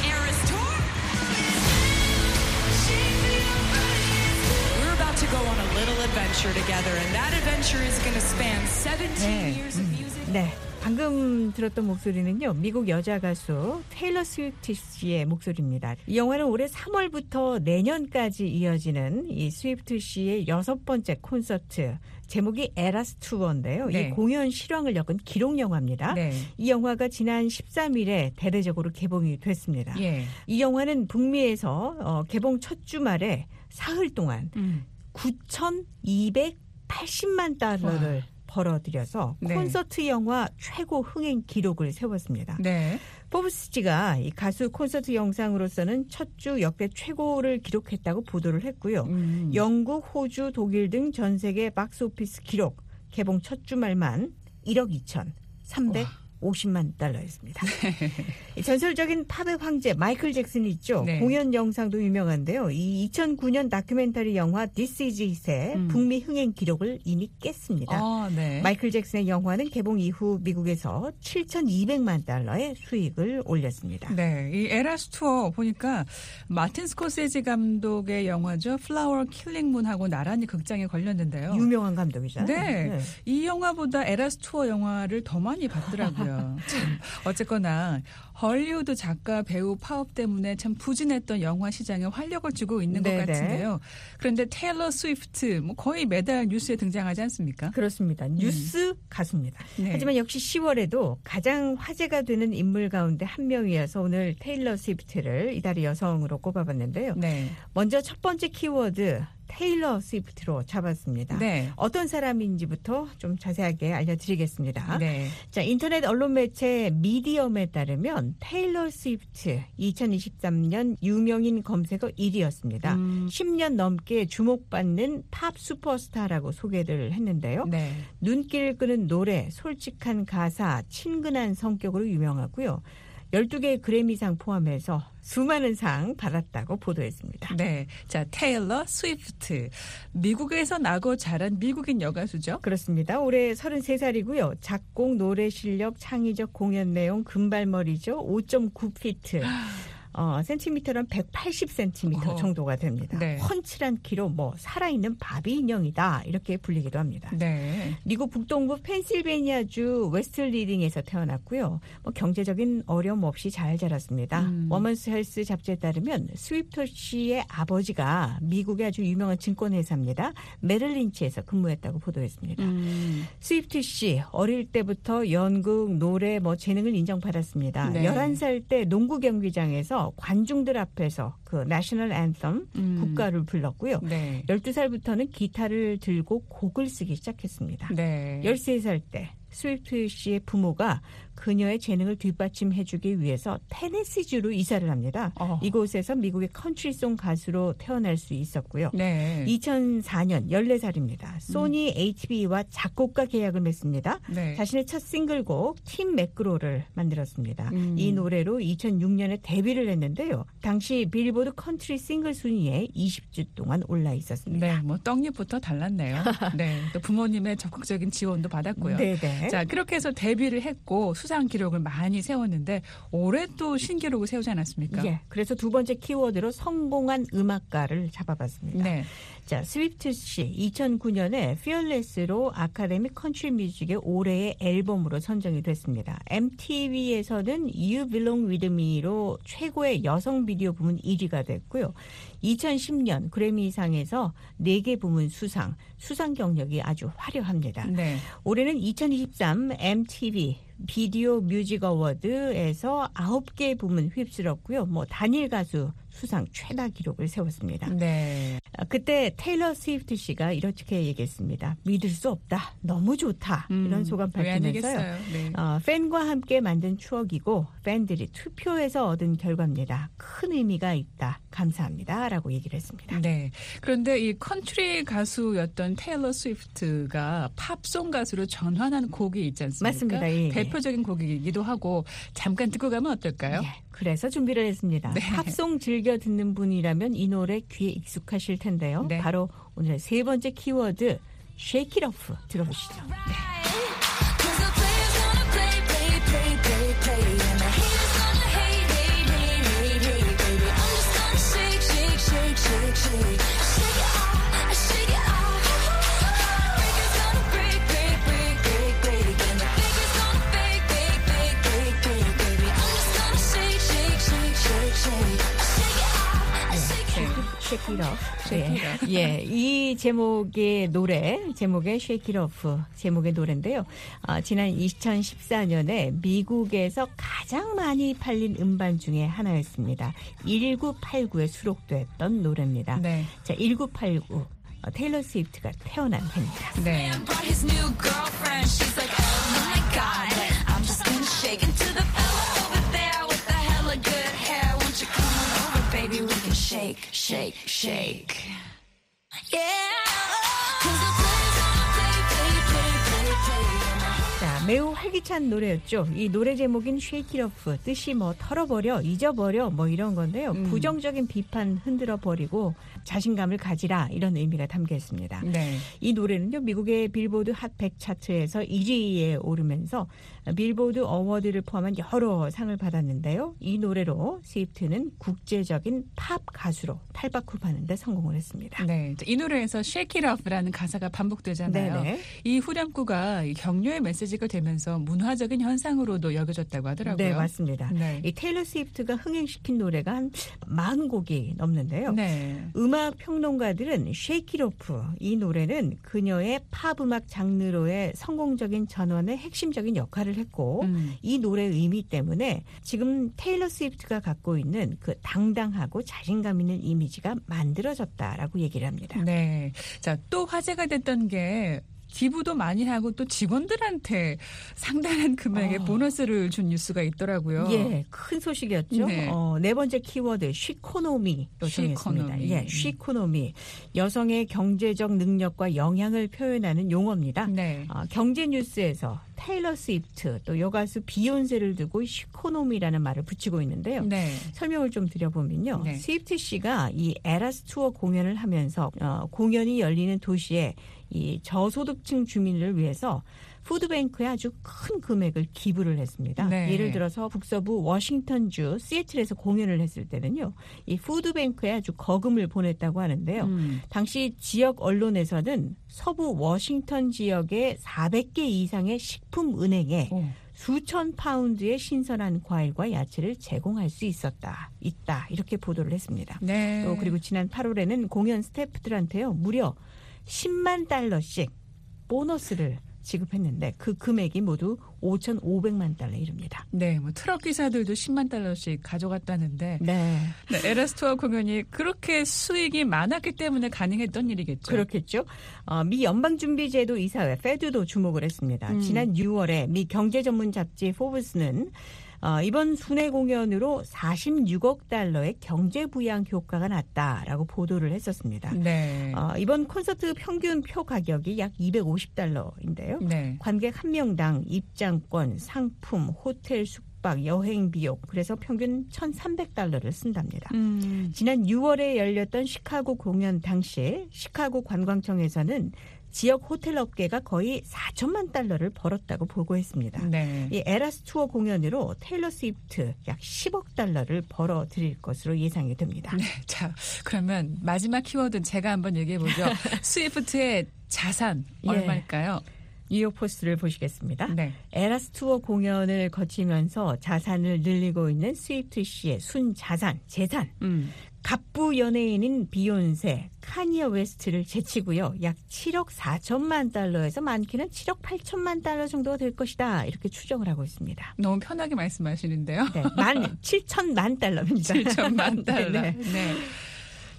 Little adventure together, and that adventure is going to span 17 네. years of music. 네. 방금 들었던 목소리는요, 미국 여자 가수 테일러 스위프트 씨의 목소리입니다. 이 영화는 올해 3월부터 내년까지 이어지는 이 스위프트 씨의 여섯 번째 콘서트, 제목이 Eras Tour인데요. 네. 이 공연 실황을 엮은 기록 영화입니다. 네. 이 영화가 지난 13일에 대대적으로 개봉이 됐습니다. 예. 이 영화는 북미에서 어, 개봉 첫 주말에 사흘 동안 음. 9,280만 달러를 와. 벌어들여서 네. 콘서트 영화 최고 흥행 기록을 세웠습니다. 네. 포브스지가 이 가수 콘서트 영상으로서는 첫 주 역대 최고를 기록했다고 보도를 했고요. 음. 영국, 호주, 독일 등 전 세계 박스오피스 기록 개봉 첫 주말만 1억 2천 300 50만 달러였습니다. 전설적인 팝의 황제 마이클 잭슨 있죠. 네. 공연 영상도 유명한데요. 이 2009년 다큐멘터리 영화 This Is It의 음. 북미 흥행 기록을 이미 깼습니다. 아, 네. 마이클 잭슨의 영화는 개봉 이후 미국에서 7,200만 달러의 수익을 올렸습니다. 네, 이 Eras Tour 보니까 마틴 스코세지 감독의 영화죠. Flower Killing Moon하고 나란히 극장에 걸렸는데요. 유명한 감독이잖아요. 네. 이 영화보다 Eras Tour 영화를 더 많이 봤더라고요. 참 어쨌거나 헐리우드 작가 배우 파업 때문에 참 부진했던 영화 시장에 활력을 주고 있는 것 네네. 같은데요. 그런데 테일러 스위프트 뭐 거의 매달 뉴스에 등장하지 않습니까? 그렇습니다. 뉴스 가수입니다. 네. 하지만 역시 10월에도 가장 화제가 되는 인물 가운데 한 명이어서 오늘 테일러 스위프트를 이달의 여성으로 꼽아봤는데요. 네. 먼저 첫 번째 키워드 테일러 스위프트로 잡았습니다. 네. 어떤 사람인지부터 좀 자세하게 알려드리겠습니다. 네. 자, 인터넷 언론 매체 미디엄에 따르면 테일러 스위프트 2023년 유명인 검색어 1위였습니다. 음, 10년 넘게 주목받는 팝 슈퍼스타라고 소개를 했는데요. 네. 눈길 끄는 노래, 솔직한 가사, 친근한 성격으로 유명하고요. 12개의 그래미상 포함해서 수많은 상 받았다고 보도했습니다. 네. 자, 테일러 스위프트. 미국에서 나고 자란 미국인 여가수죠. 그렇습니다. 올해 33살이고요. 작곡, 노래 실력, 창의적 공연 내용, 금발머리죠. 5.9피트. 어, 센티미터는 180cm 어. 정도가 됩니다. 네. 훤칠한 키로 뭐 살아있는 바비 인형이다 이렇게 불리기도 합니다. 네. 미국 북동부 펜실베니아주 웨스트 리딩에서 태어났고요. 뭐 경제적인 어려움 없이 잘 자랐습니다. 음. Women's Health 잡지에 따르면 스위프트 씨의 아버지가 미국의 아주 유명한 증권회사입니다. 메릴린치에서 근무했다고 보도했습니다. 음, 스위프트 씨 어릴 때부터 연극, 노래, 뭐 재능을 인정받았습니다. 네. 11살 때 농구 경기장에서 관중들 앞에서 그 national anthem 음. 국가를 불렀고요. 네. 12살부터는 기타를 들고 곡을 쓰기 시작했습니다. 네. 13살 때 스위프트 씨의 부모가 그녀의 재능을 뒷받침해주기 위해서 테네시주로 이사를 합니다. 어. 이곳에서 미국의 컨트리송 가수로 태어날 수 있었고요. 네. 2004년 14살입니다. 소니 ATV와 작곡가 계약을 맺습니다. 네. 자신의 첫 싱글곡 Tim McGraw를 만들었습니다. 음. 이 노래로 2006년에 데뷔를 했는데요. 당시 빌보드 컨트리 싱글 순위에 20주 동안 올라 있었습니다. 네, 뭐 떡잎부터 달랐네요. 네, 또 부모님의 적극적인 지원도 받았고요. 네 네. 자, 그렇게 해서 데뷔를 했고 수상 기록을 많이 세웠는데 올해 또 신기록을 세우지 않았습니까? 예, 그래서 두 번째 키워드로 성공한 음악가를 잡아봤습니다. 네. 자, 스위프트 씨 2009년에 Fearless로 아카데미 컨트리 뮤직의 올해의 앨범으로 선정이 됐습니다. MTV에서는 You Belong With Me로 최고의 여성 비디오 부문 1위가 됐고요. 2010년 그래미상에서 4개 부문 수상, 수상 경력이 아주 화려합니다. 네. 올해는 2023 MTV Video Music Award에서 9개 부문 휩쓸었고요. 뭐 단일 가수 수상 최다 기록을 세웠습니다. 네. 아, 그때 테일러 스위프트 씨가 이렇게 얘기했습니다. 믿을 수 없다. 너무 좋다. 이런 소감 음, 왜 밝히면서요. 네. 어, 팬과 함께 만든 추억이고 팬들이 투표해서 얻은 결과입니다. 큰 의미가 있다. 감사합니다. 라고 얘기를 했습니다. 네. 그런데 이 컨트리 가수였던 테일러 스위프트가 팝송 가수로 전환한 곡이 있지 않습니까? 맞습니다. 예, 예. 대표적인 곡이기도 하고 잠깐 듣고 가면 어떨까요? 예, 그래서 준비를 했습니다. 네. 팝송 즐겨 듣는 분이라면 이 노래 귀에 익숙하실 텐데요. 네. 바로 오늘의 세 번째 키워드 Shake It Off 들어보시죠. Cause Shake It Off. Shake 예. It Off. 예, 이 제목의 노래, 제목의 Shake It Off 제목의 노래인데요. 아, 지난 2014년에 미국에서 가장 많이 팔린 음반 중에 하나였습니다. 1989에 수록됐던 노래입니다. 네. 자, 1989. 어, 테일러 스위프트가 태어난 해입니다. 네. Shake, shake, shake. Yeah. 자, 매우 활기찬 노래였죠. 이 노래 제목인 Shake It Off 뜻이 뭐 털어버려, 잊어버려 뭐 이런 건데요. 음. 부정적인 비판 흔들어 버리고 자신감을 가지라 이런 의미가 담겨 있습니다. 네. 이 노래는요 미국의 빌보드 핫100 차트에서 1위에 오르면서 빌보드 어워드를 포함한 여러 상을 받았는데요. 이 노래로 스위프트는 국제적인 팝 가수로 탈바꿈 하는데 성공을 했습니다. 네. 이 노래에서 Shake It Off라는 가사가 반복되잖아요. 네네. 이 후렴구가 이 격려의 메시지가 되면서 문화적인 현상으로도 여겨졌다고 하더라고요. 네 맞습니다. 네. 이 테일러 스위프트가 흥행시킨 노래가 한 40곡이 넘는데요. 네. 음악 평론가들은 Shake It Off 이 노래는 그녀의 팝 음악 장르로의 성공적인 전환의 핵심적인 역할을 했고 음. 이 노래 의미 때문에 지금 테일러 스위프트가 갖고 있는 그 당당하고 자신감 있는 이미지가 만들어졌다라고 얘기를 합니다. 네. 자, 또 화제가 됐던 게 기부도 많이 하고 또 직원들한테 상당한 금액의 어. 보너스를 준 뉴스가 있더라고요. 예, 큰 소식이었죠. 네. 어, 네 번째 키워드 Sheconomy로 정했습니다. Sheconomy. 예, Sheconomy. 여성의 경제적 능력과 영향을 표현하는 용어입니다. 네. 아, 경제 뉴스에서 테일러 스위프트 또 여가수 비욘세를 두고 Sheconomy라는 말을 붙이고 있는데요. 네. 설명을 좀 드려보면요. 네. 스위프트 씨가 이 Eras 투어 공연을 하면서 어, 공연이 열리는 도시에 이 저소득층 주민을 위해서 푸드뱅크에 아주 큰 금액을 기부를 했습니다. 네. 예를 들어서 북서부 워싱턴주 시애틀에서 공연을 했을 때는요. 이 푸드뱅크에 아주 거금을 보냈다고 하는데요. 음. 당시 지역 언론에서는 서부 워싱턴 지역의 400개 이상의 식품 은행에 오. 수천 파운드의 신선한 과일과 야채를 제공할 수 있었다, 있다 이렇게 보도를 했습니다. 네. 또 그리고 지난 8월에는 공연 스태프들한테요 무려 10만 달러씩 보너스를 지급했는데 그 금액이 모두 5,500만 달러에 이릅니다. 네, 뭐 트럭 기사들도 10만 달러씩 가져갔다는데 네, 네, Eras 투어 공연이 그렇게 수익이 많았기 때문에 가능했던 일이겠죠. 그렇겠죠. 어, 미 연방준비제도 이사회 Fed도 주목을 했습니다. 음. 지난 6월에 미 경제 전문 잡지 포브스는 어, 이번 순회 공연으로 46억 달러의 경제 부양 효과가 났다라고 보도를 했었습니다. 네. 어, 이번 콘서트 평균 표 가격이 약 250달러인데요. 네. 관객 한 명당 입장권, 상품, 호텔 숙박, 여행 비용 그래서 평균 1,300달러를 쓴답니다. 음. 지난 6월에 열렸던 시카고 공연 당시 시카고 관광청에서는 지역 호텔 업계가 거의 4천만 달러를 벌었다고 보고했습니다. 네. 이 Eras 투어 공연으로 테일러 스위프트 약 10억 달러를 벌어들일 것으로 예상이 됩니다. 네. 자, 그러면 마지막 키워드는 제가 한번 얘기해 보죠. 스위프트의 자산 예. 얼마일까요? 뉴욕 포스트를 보시겠습니다. 네. Eras 투어 공연을 거치면서 자산을 늘리고 있는 스위프트 씨의 순 자산, 재산. 음. 갑부 연예인인 비욘세, 카니어 웨스트를 제치고요. 약 7억 4천만 달러에서 많게는 7억 8천만 달러 정도가 될 것이다. 이렇게 추정을 하고 있습니다. 너무 편하게 말씀하시는데요. 네, 만 7천만 달러입니다. 7천만 달러. 네, 네.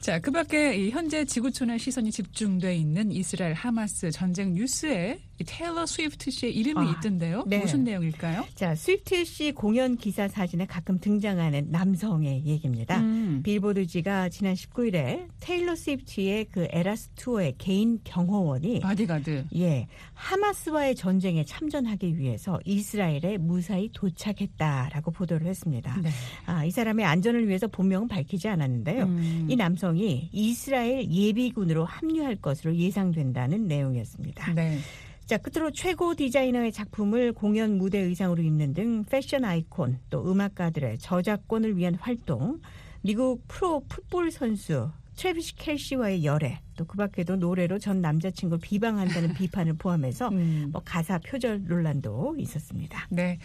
네. 자, 그 밖에 이 현재 지구촌의 시선이 집중돼 있는 이스라엘 하마스 전쟁 뉴스에 이 테일러 스위프트 씨의 이름이 아, 있던데요. 네. 무슨 내용일까요? 자, 스위프트 씨 공연 기사 사진에 가끔 등장하는 남성의 얘기입니다. 음. 빌보드지가 지난 19일에 테일러 스위프트의 그 Eras 투어의 개인 경호원이 바디가드. 예, 하마스와의 전쟁에 참전하기 위해서 이스라엘에 무사히 도착했다라고 보도를 했습니다. 네. 아, 이 사람의 안전을 위해서 본명은 밝히지 않았는데요. 음. 이 남성 이 이스라엘 예비군으로 합류할 것으로 예상된다는 내용이었습니다. 네. 자, 끝으로 최고 디자이너의 작품을 공연 무대 의상으로 입는 등 패션 아이콘 또 음악가들의 저작권을 위한 활동, 미국 프로 풋볼 선수 트래비스 켈시와의 열애, 또 그 밖에도 노래로 전 남자친구를 비방한다는 비판을 포함해서 음. 뭐 가사 표절 논란도 있었습니다. 네.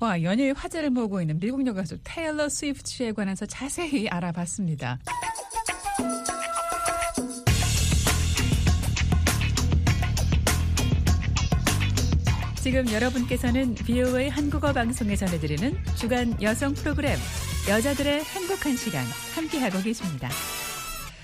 와, 연일 화제를 모으고 있는 미국 여가수 테일러 스위프트에 관해서 자세히 알아봤습니다. 지금 여러분께서는 VOA 한국어 방송에 전해드리는 주간 여성 프로그램 여자들의 행복한 시간 함께하고 계십니다.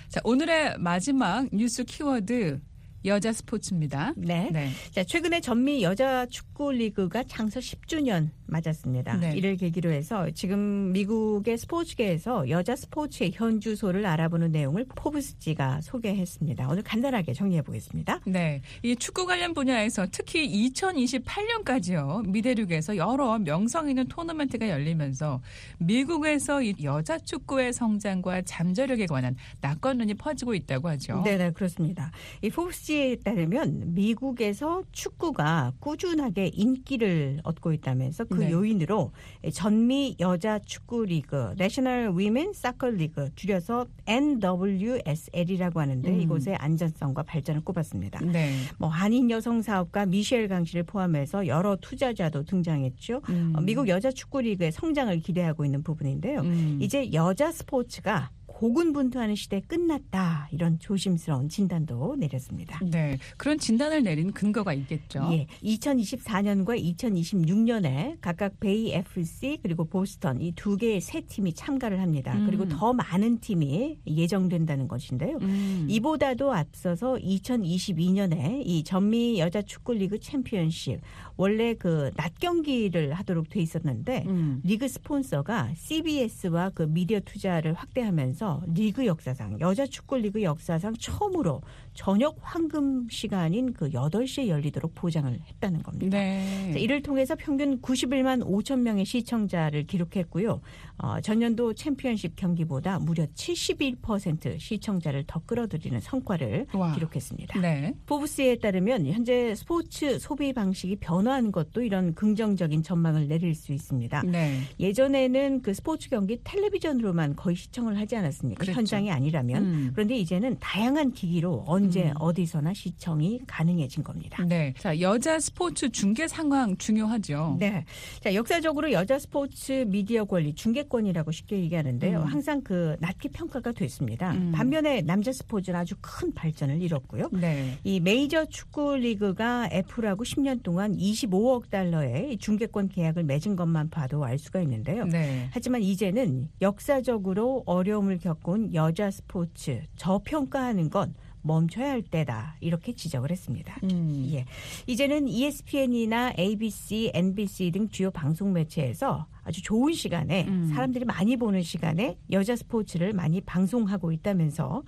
자, 오늘의 마지막 뉴스 키워드 여자 스포츠입니다. 네. 네. 자, 최근에 전미 여자 축구 리그가 창설 10주년 맞았습니다. 네. 이를 계기로 해서 지금 미국의 스포츠계에서 여자 스포츠의 현주소를 알아보는 내용을 포브스지가 소개했습니다. 오늘 간단하게 정리해 보겠습니다. 네. 이 축구 관련 분야에서 특히 2028년까지요. 미대륙에서 여러 명성 있는 토너먼트가 열리면서 미국에서 이 여자 축구의 성장과 잠재력에 관한 낙관론이 퍼지고 있다고 하죠. 네, 그렇습니다. 이 포브스지 에 따르면 미국에서 축구가 꾸준하게 인기를 얻고 있다면서 그 네. 요인으로 전미 여자 축구 리그, National Women Soccer League 줄여서 NWSL이라고 하는데 음. 이곳의 안전성과 발전을 꼽았습니다. 네. 뭐 한인 여성 사업가 미셸 강 씨를 포함해서 여러 투자자도 등장했죠. 음. 어, 미국 여자 축구 리그의 성장을 기대하고 있는 부분인데요. 음. 이제 여자 스포츠가 고군분투하는 시대 끝났다 이런 조심스러운 진단도 내렸습니다. 네. 그런 진단을 내린 근거가 있겠죠. 예, 2024년과 2026년에 각각 베이 FC 그리고 보스턴 이 두 개의 세 팀이 참가를 합니다. 음. 그리고 더 많은 팀이 예정된다는 것인데요. 음. 이보다도 앞서서 2022년에 이 전미 여자 축구 리그 챔피언십 원래 그 낮 경기를 하도록 돼 있었는데 음. 리그 스폰서가 CBS와 그 미디어 투자를 확대하면서 리그 역사상 여자 축구 리그 역사상 처음으로 저녁 황금 시간인 그 8시에 열리도록 보장을 했다는 겁니다. 네. 자, 이를 통해서 평균 91만 5천 명의 시청자를 기록했고요. 어, 전년도 챔피언십 경기보다 무려 71% 시청자를 더 끌어들이는 성과를 와. 기록했습니다. 네. 포브스에 따르면 현재 스포츠 소비 방식이 변화한 것도 이런 긍정적인 전망을 내릴 수 있습니다. 네. 예전에는 그 스포츠 경기 텔레비전으로만 거의 시청을 하지 않았습니까? 그랬죠. 현장이 아니라면. 음. 그런데 이제는 다양한 기기로 언제 음. 어디서나 시청이 가능해진 겁니다. 네. 자, 여자 스포츠 중계 상황 중요하죠. 네. 자, 역사적으로 여자 스포츠 미디어 권리, 중계권이라고 쉽게 얘기하는데요. 음. 항상 그 낮게 평가가 됐습니다. 음. 반면에 남자 스포츠는 아주 큰 발전을 이뤘고요. 네. 이 메이저 축구 리그가 F라고 10년 동안 25억 달러의 이 중계권 계약을 맺은 것만 봐도 알 수가 있는데요. 네. 하지만 이제는 역사적으로 어려움을 겪은 여자 스포츠 저평가하는 건 멈춰야 할 때다 이렇게 지적을 했습니다. 음. 예. 이제는 ESPN이나 ABC, NBC 등 주요 방송 매체에서 아주 좋은 시간에 음. 사람들이 많이 보는 시간에 여자 스포츠를 많이 방송하고 있다면서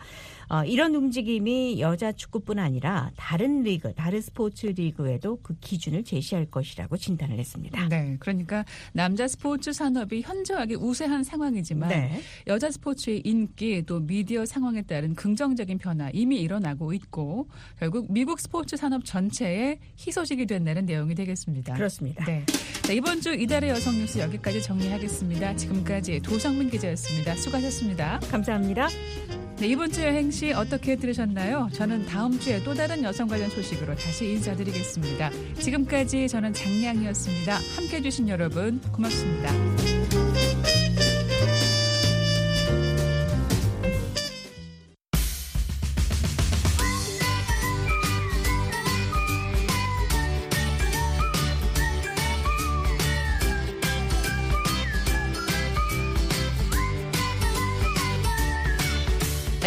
어, 이런 움직임이 여자 축구뿐 아니라 다른 리그, 다른 스포츠 리그에도 그 기준을 제시할 것이라고 진단을 했습니다. 네. 그러니까 남자 스포츠 산업이 현저하게 우세한 상황이지만 네. 여자 스포츠의 인기 또 미디어 상황에 따른 긍정적인 변화 이미 일어나고 있고 결국 미국 스포츠 산업 전체에 희소식이 된다는 내용이 되겠습니다. 그렇습니다. 네. 자, 이번 주 이달의 여성 뉴스 여기까지 정리하겠습니다. 지금까지 도성민 기자였습니다. 수고하셨습니다. 감사합니다. 네, 이번 주 여행시 어떻게 들으셨나요? 저는 다음 주에 또 다른 여성 관련 소식으로 다시 인사드리겠습니다. 지금까지 저는 장량이었습니다. 함께 해주신 여러분 고맙습니다.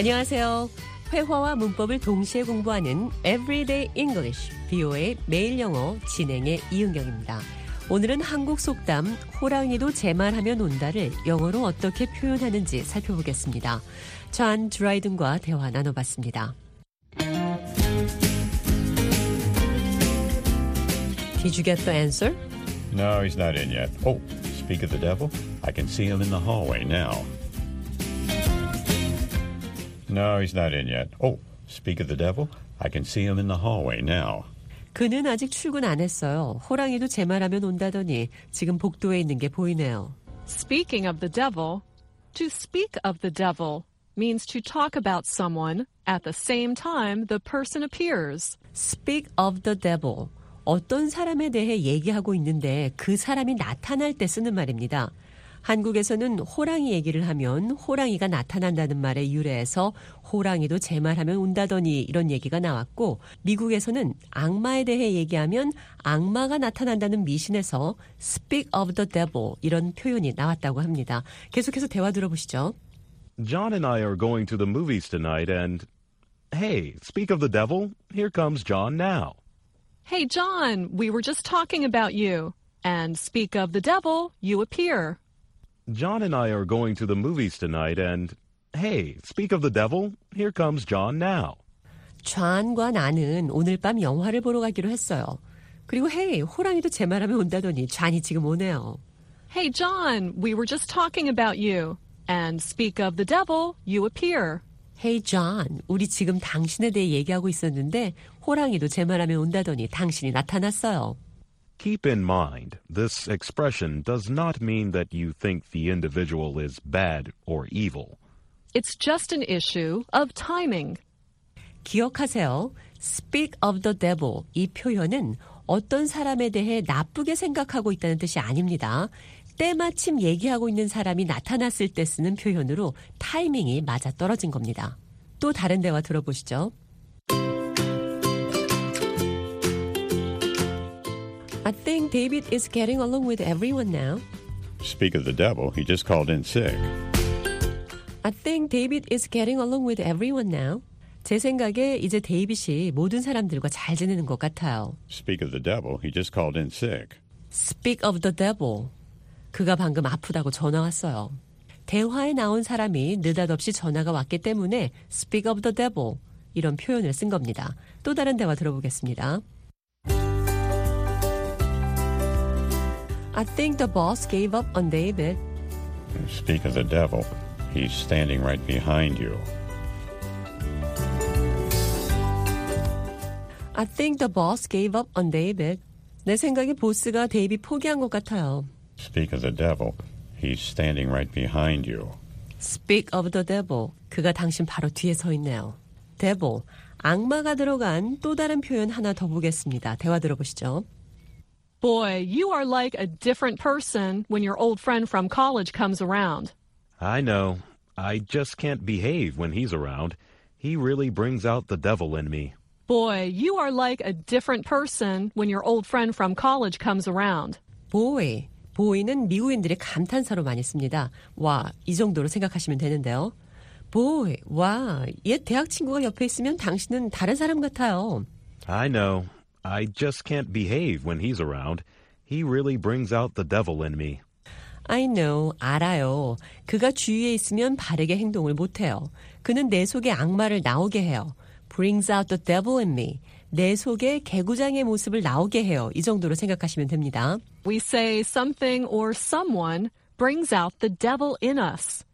안녕하세요. 회화와 문법을 동시에 공부하는 Everyday English, BO의 매일 영어 진행의 이은경입니다. 오늘은 한국 속담 호랑이도 제 말하면 온다를 영어로 어떻게 표현하는지 살펴보겠습니다. 저안 드라이든과 대화 나눠봤습니다. Did you get the answer? No, he's not in yet. Oh, speak of the devil, I can see him in the hallway now. No, he's not in yet. Oh, speak of the devil, I can see him in the hallway now. 그는 아직 출근 안 했어요. 호랑이도 제 말하면 온다더니 지금 복도에 있는 게 보이네요. Speaking of the devil, to speak of the devil means to talk about someone at the same time the person appears. Speak of the devil. 어떤 사람에 대해 얘기하고 있는데 그 사람이 나타날 때 쓰는 말입니다. 한국에서는 호랑이 얘기를 하면 호랑이가 나타난다는 말에 유래해서 호랑이도 제 말하면 온다더니 이런 얘기가 나왔고 미국에서는 악마에 대해 얘기하면 악마가 나타난다는 미신에서 speak of the devil 이런 표현이 나왔다고 합니다. 계속해서 대화 들어보시죠. John and I are going to the movies tonight and hey, speak of the devil, here comes John now. Hey, John, we were just talking about you. And speak of the devil, you appear. John and I are going to the movies tonight, and hey, speak of the devil, here comes John now. 존과 나는 오늘 밤 영화를 보러 가기로 했어요. 그리고 헤이, 호랑이도 제 말하면 온다더니 존이 지금 오네요. Hey, John, we were just talking about you. And speak of the devil, you appear. Hey John, 우리 지금 당신에 대해 얘기하고 있었는데 호랑이도 제 말하면 온다더니 당신이 나타났어요. Keep in mind, this expression does not mean that you think the individual is bad or evil. It's just an issue of timing. 기억하세요. Speak of the devil 이 표현은 어떤 사람에 대해 나쁘게 생각하고 있다는 뜻이 아닙니다. 때마침 얘기하고 있는 사람이 나타났을 때 쓰는 표현으로 타이밍이 맞아 떨어진 겁니다. 또 다른 대화 들어보시죠. I think David is getting along with everyone now. Speak of the devil, he just called in sick. I think David is getting along with everyone now. 제 생각에 이제 데이빗이 모든 사람들과 잘 지내는 것 같아요. Speak of the devil, he just called in sick. Speak of the devil. 그가 방금 아프다고 전화 왔어요. 대화에 나온 사람이 느닷없이 전화가 왔기 때문에 speak of the devil 이런 표현을 쓴 겁니다. 또 다른 대화 들어보겠습니다. I think the boss gave up on David. Speak of the devil, he's standing right behind you. I think the boss gave up on David. 내 생각에 보스가 데이비 포기한 것 같아요. Speak of the devil, he's standing right behind you. Speak of the devil. 그가 당신 바로 뒤에 서 있네요. devil, 악마가 들어간 또 다른 표현 하나 더 보겠습니다. 대화 들어보시죠. Boy, you are like a different person when your old friend from college comes around. I know. I just can't behave when he's around. He really brings out the devil in me. Boy, you are like a different person when your old friend from college comes around. boy. boy는 미국인들이 감탄사로 많이 씁니다. 와, 이 정도로 생각하시면 되는데요. boy, 와, 옛 대학 친구가 옆에 있으면 당신은 다른 사람 같아요. I know. I just can't behave when he's around. He really brings out the devil in me. I know, 알아요. 그가 주위에 있으면 바르게 행동을 못해요. 그는 내 속에 악마를 나오게 해요. brings out the devil in me. 내 속에 개구장의 모습을 나오게 해요. 이 정도로 생각하시면 됩니다. We say something or someone brings out the devil in us.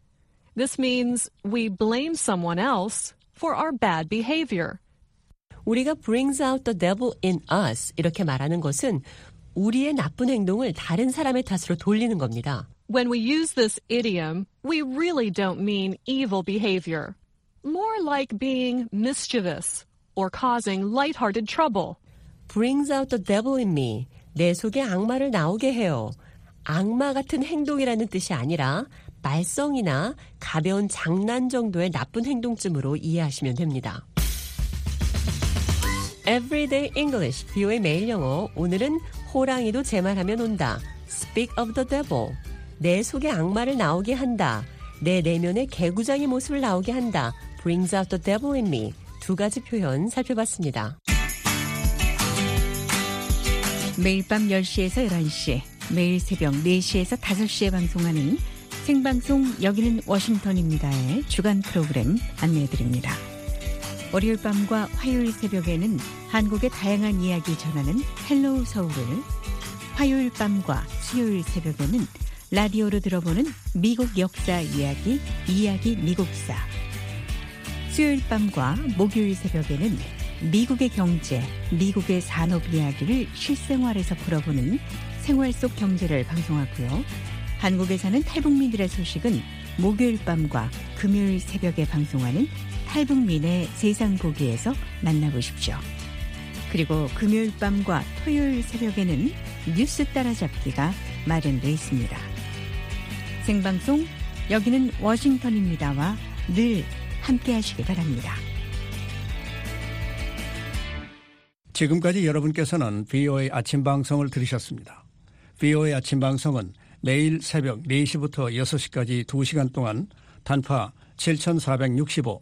This means we blame someone else for our bad behavior. 우리가 brings out the devil in us 이렇게 말하는 것은 우리의 나쁜 행동을 다른 사람의 탓으로 돌리는 겁니다. When we use this idiom, we really don't mean evil behavior. More like being mischievous or causing lighthearted trouble. brings out the devil in me. 내 속에 악마를 나오게 해요. 악마 같은 행동이라는 뜻이 아니라 말썽이나 가벼운 장난 정도의 나쁜 행동쯤으로 이해하시면 됩니다. Everyday English, 비오의 매일 영어. 오늘은 호랑이도 제 말하면 온다. Speak of the devil. 내 속에 악마를 나오게 한다. 내 내면에 개구장의 모습을 나오게 한다. Brings out the devil in me. 두 가지 표현 살펴봤습니다. 매일 밤 10시에서 11시, 매일 새벽 4시에서 5시에 방송하는 생방송 여기는 워싱턴입니다의 주간 프로그램 안내해드립니다. 월요일 밤과 화요일 새벽에는 한국의 다양한 이야기 전하는 Hello 서울을, 화요일 밤과 수요일 새벽에는 라디오로 들어보는 미국 역사 이야기, 이야기 미국사, 수요일 밤과 목요일 새벽에는 미국의 경제, 미국의 산업 이야기를 실생활에서 풀어보는 생활 속 경제를 방송하고요. 한국에 사는 탈북민들의 소식은 목요일 밤과 금요일 새벽에 방송하는 탈북민의 세상 보기에서 만나보십시오. 그리고 금요일 밤과 토요일 새벽에는 뉴스 따라잡기가 마련되어 있습니다. 생방송 여기는 워싱턴입니다와 늘 함께 하시기 바랍니다. 지금까지 여러분께서는 VOA 아침 방송을 들으셨습니다. VOA 아침 방송은 매일 새벽 4시부터 6시까지 2시간 동안 단파 7465,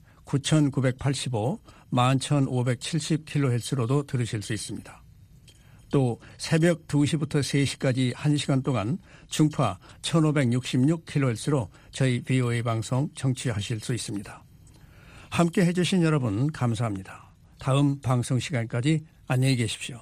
9985, 11570kHz로도 들으실 수 있습니다. 또 새벽 2시부터 3시까지 1시간 동안 중파 1566kHz로 저희 BOA 방송 청취하실 수 있습니다. 함께 해주신 여러분 감사합니다. 다음 방송 시간까지 안녕히 계십시오.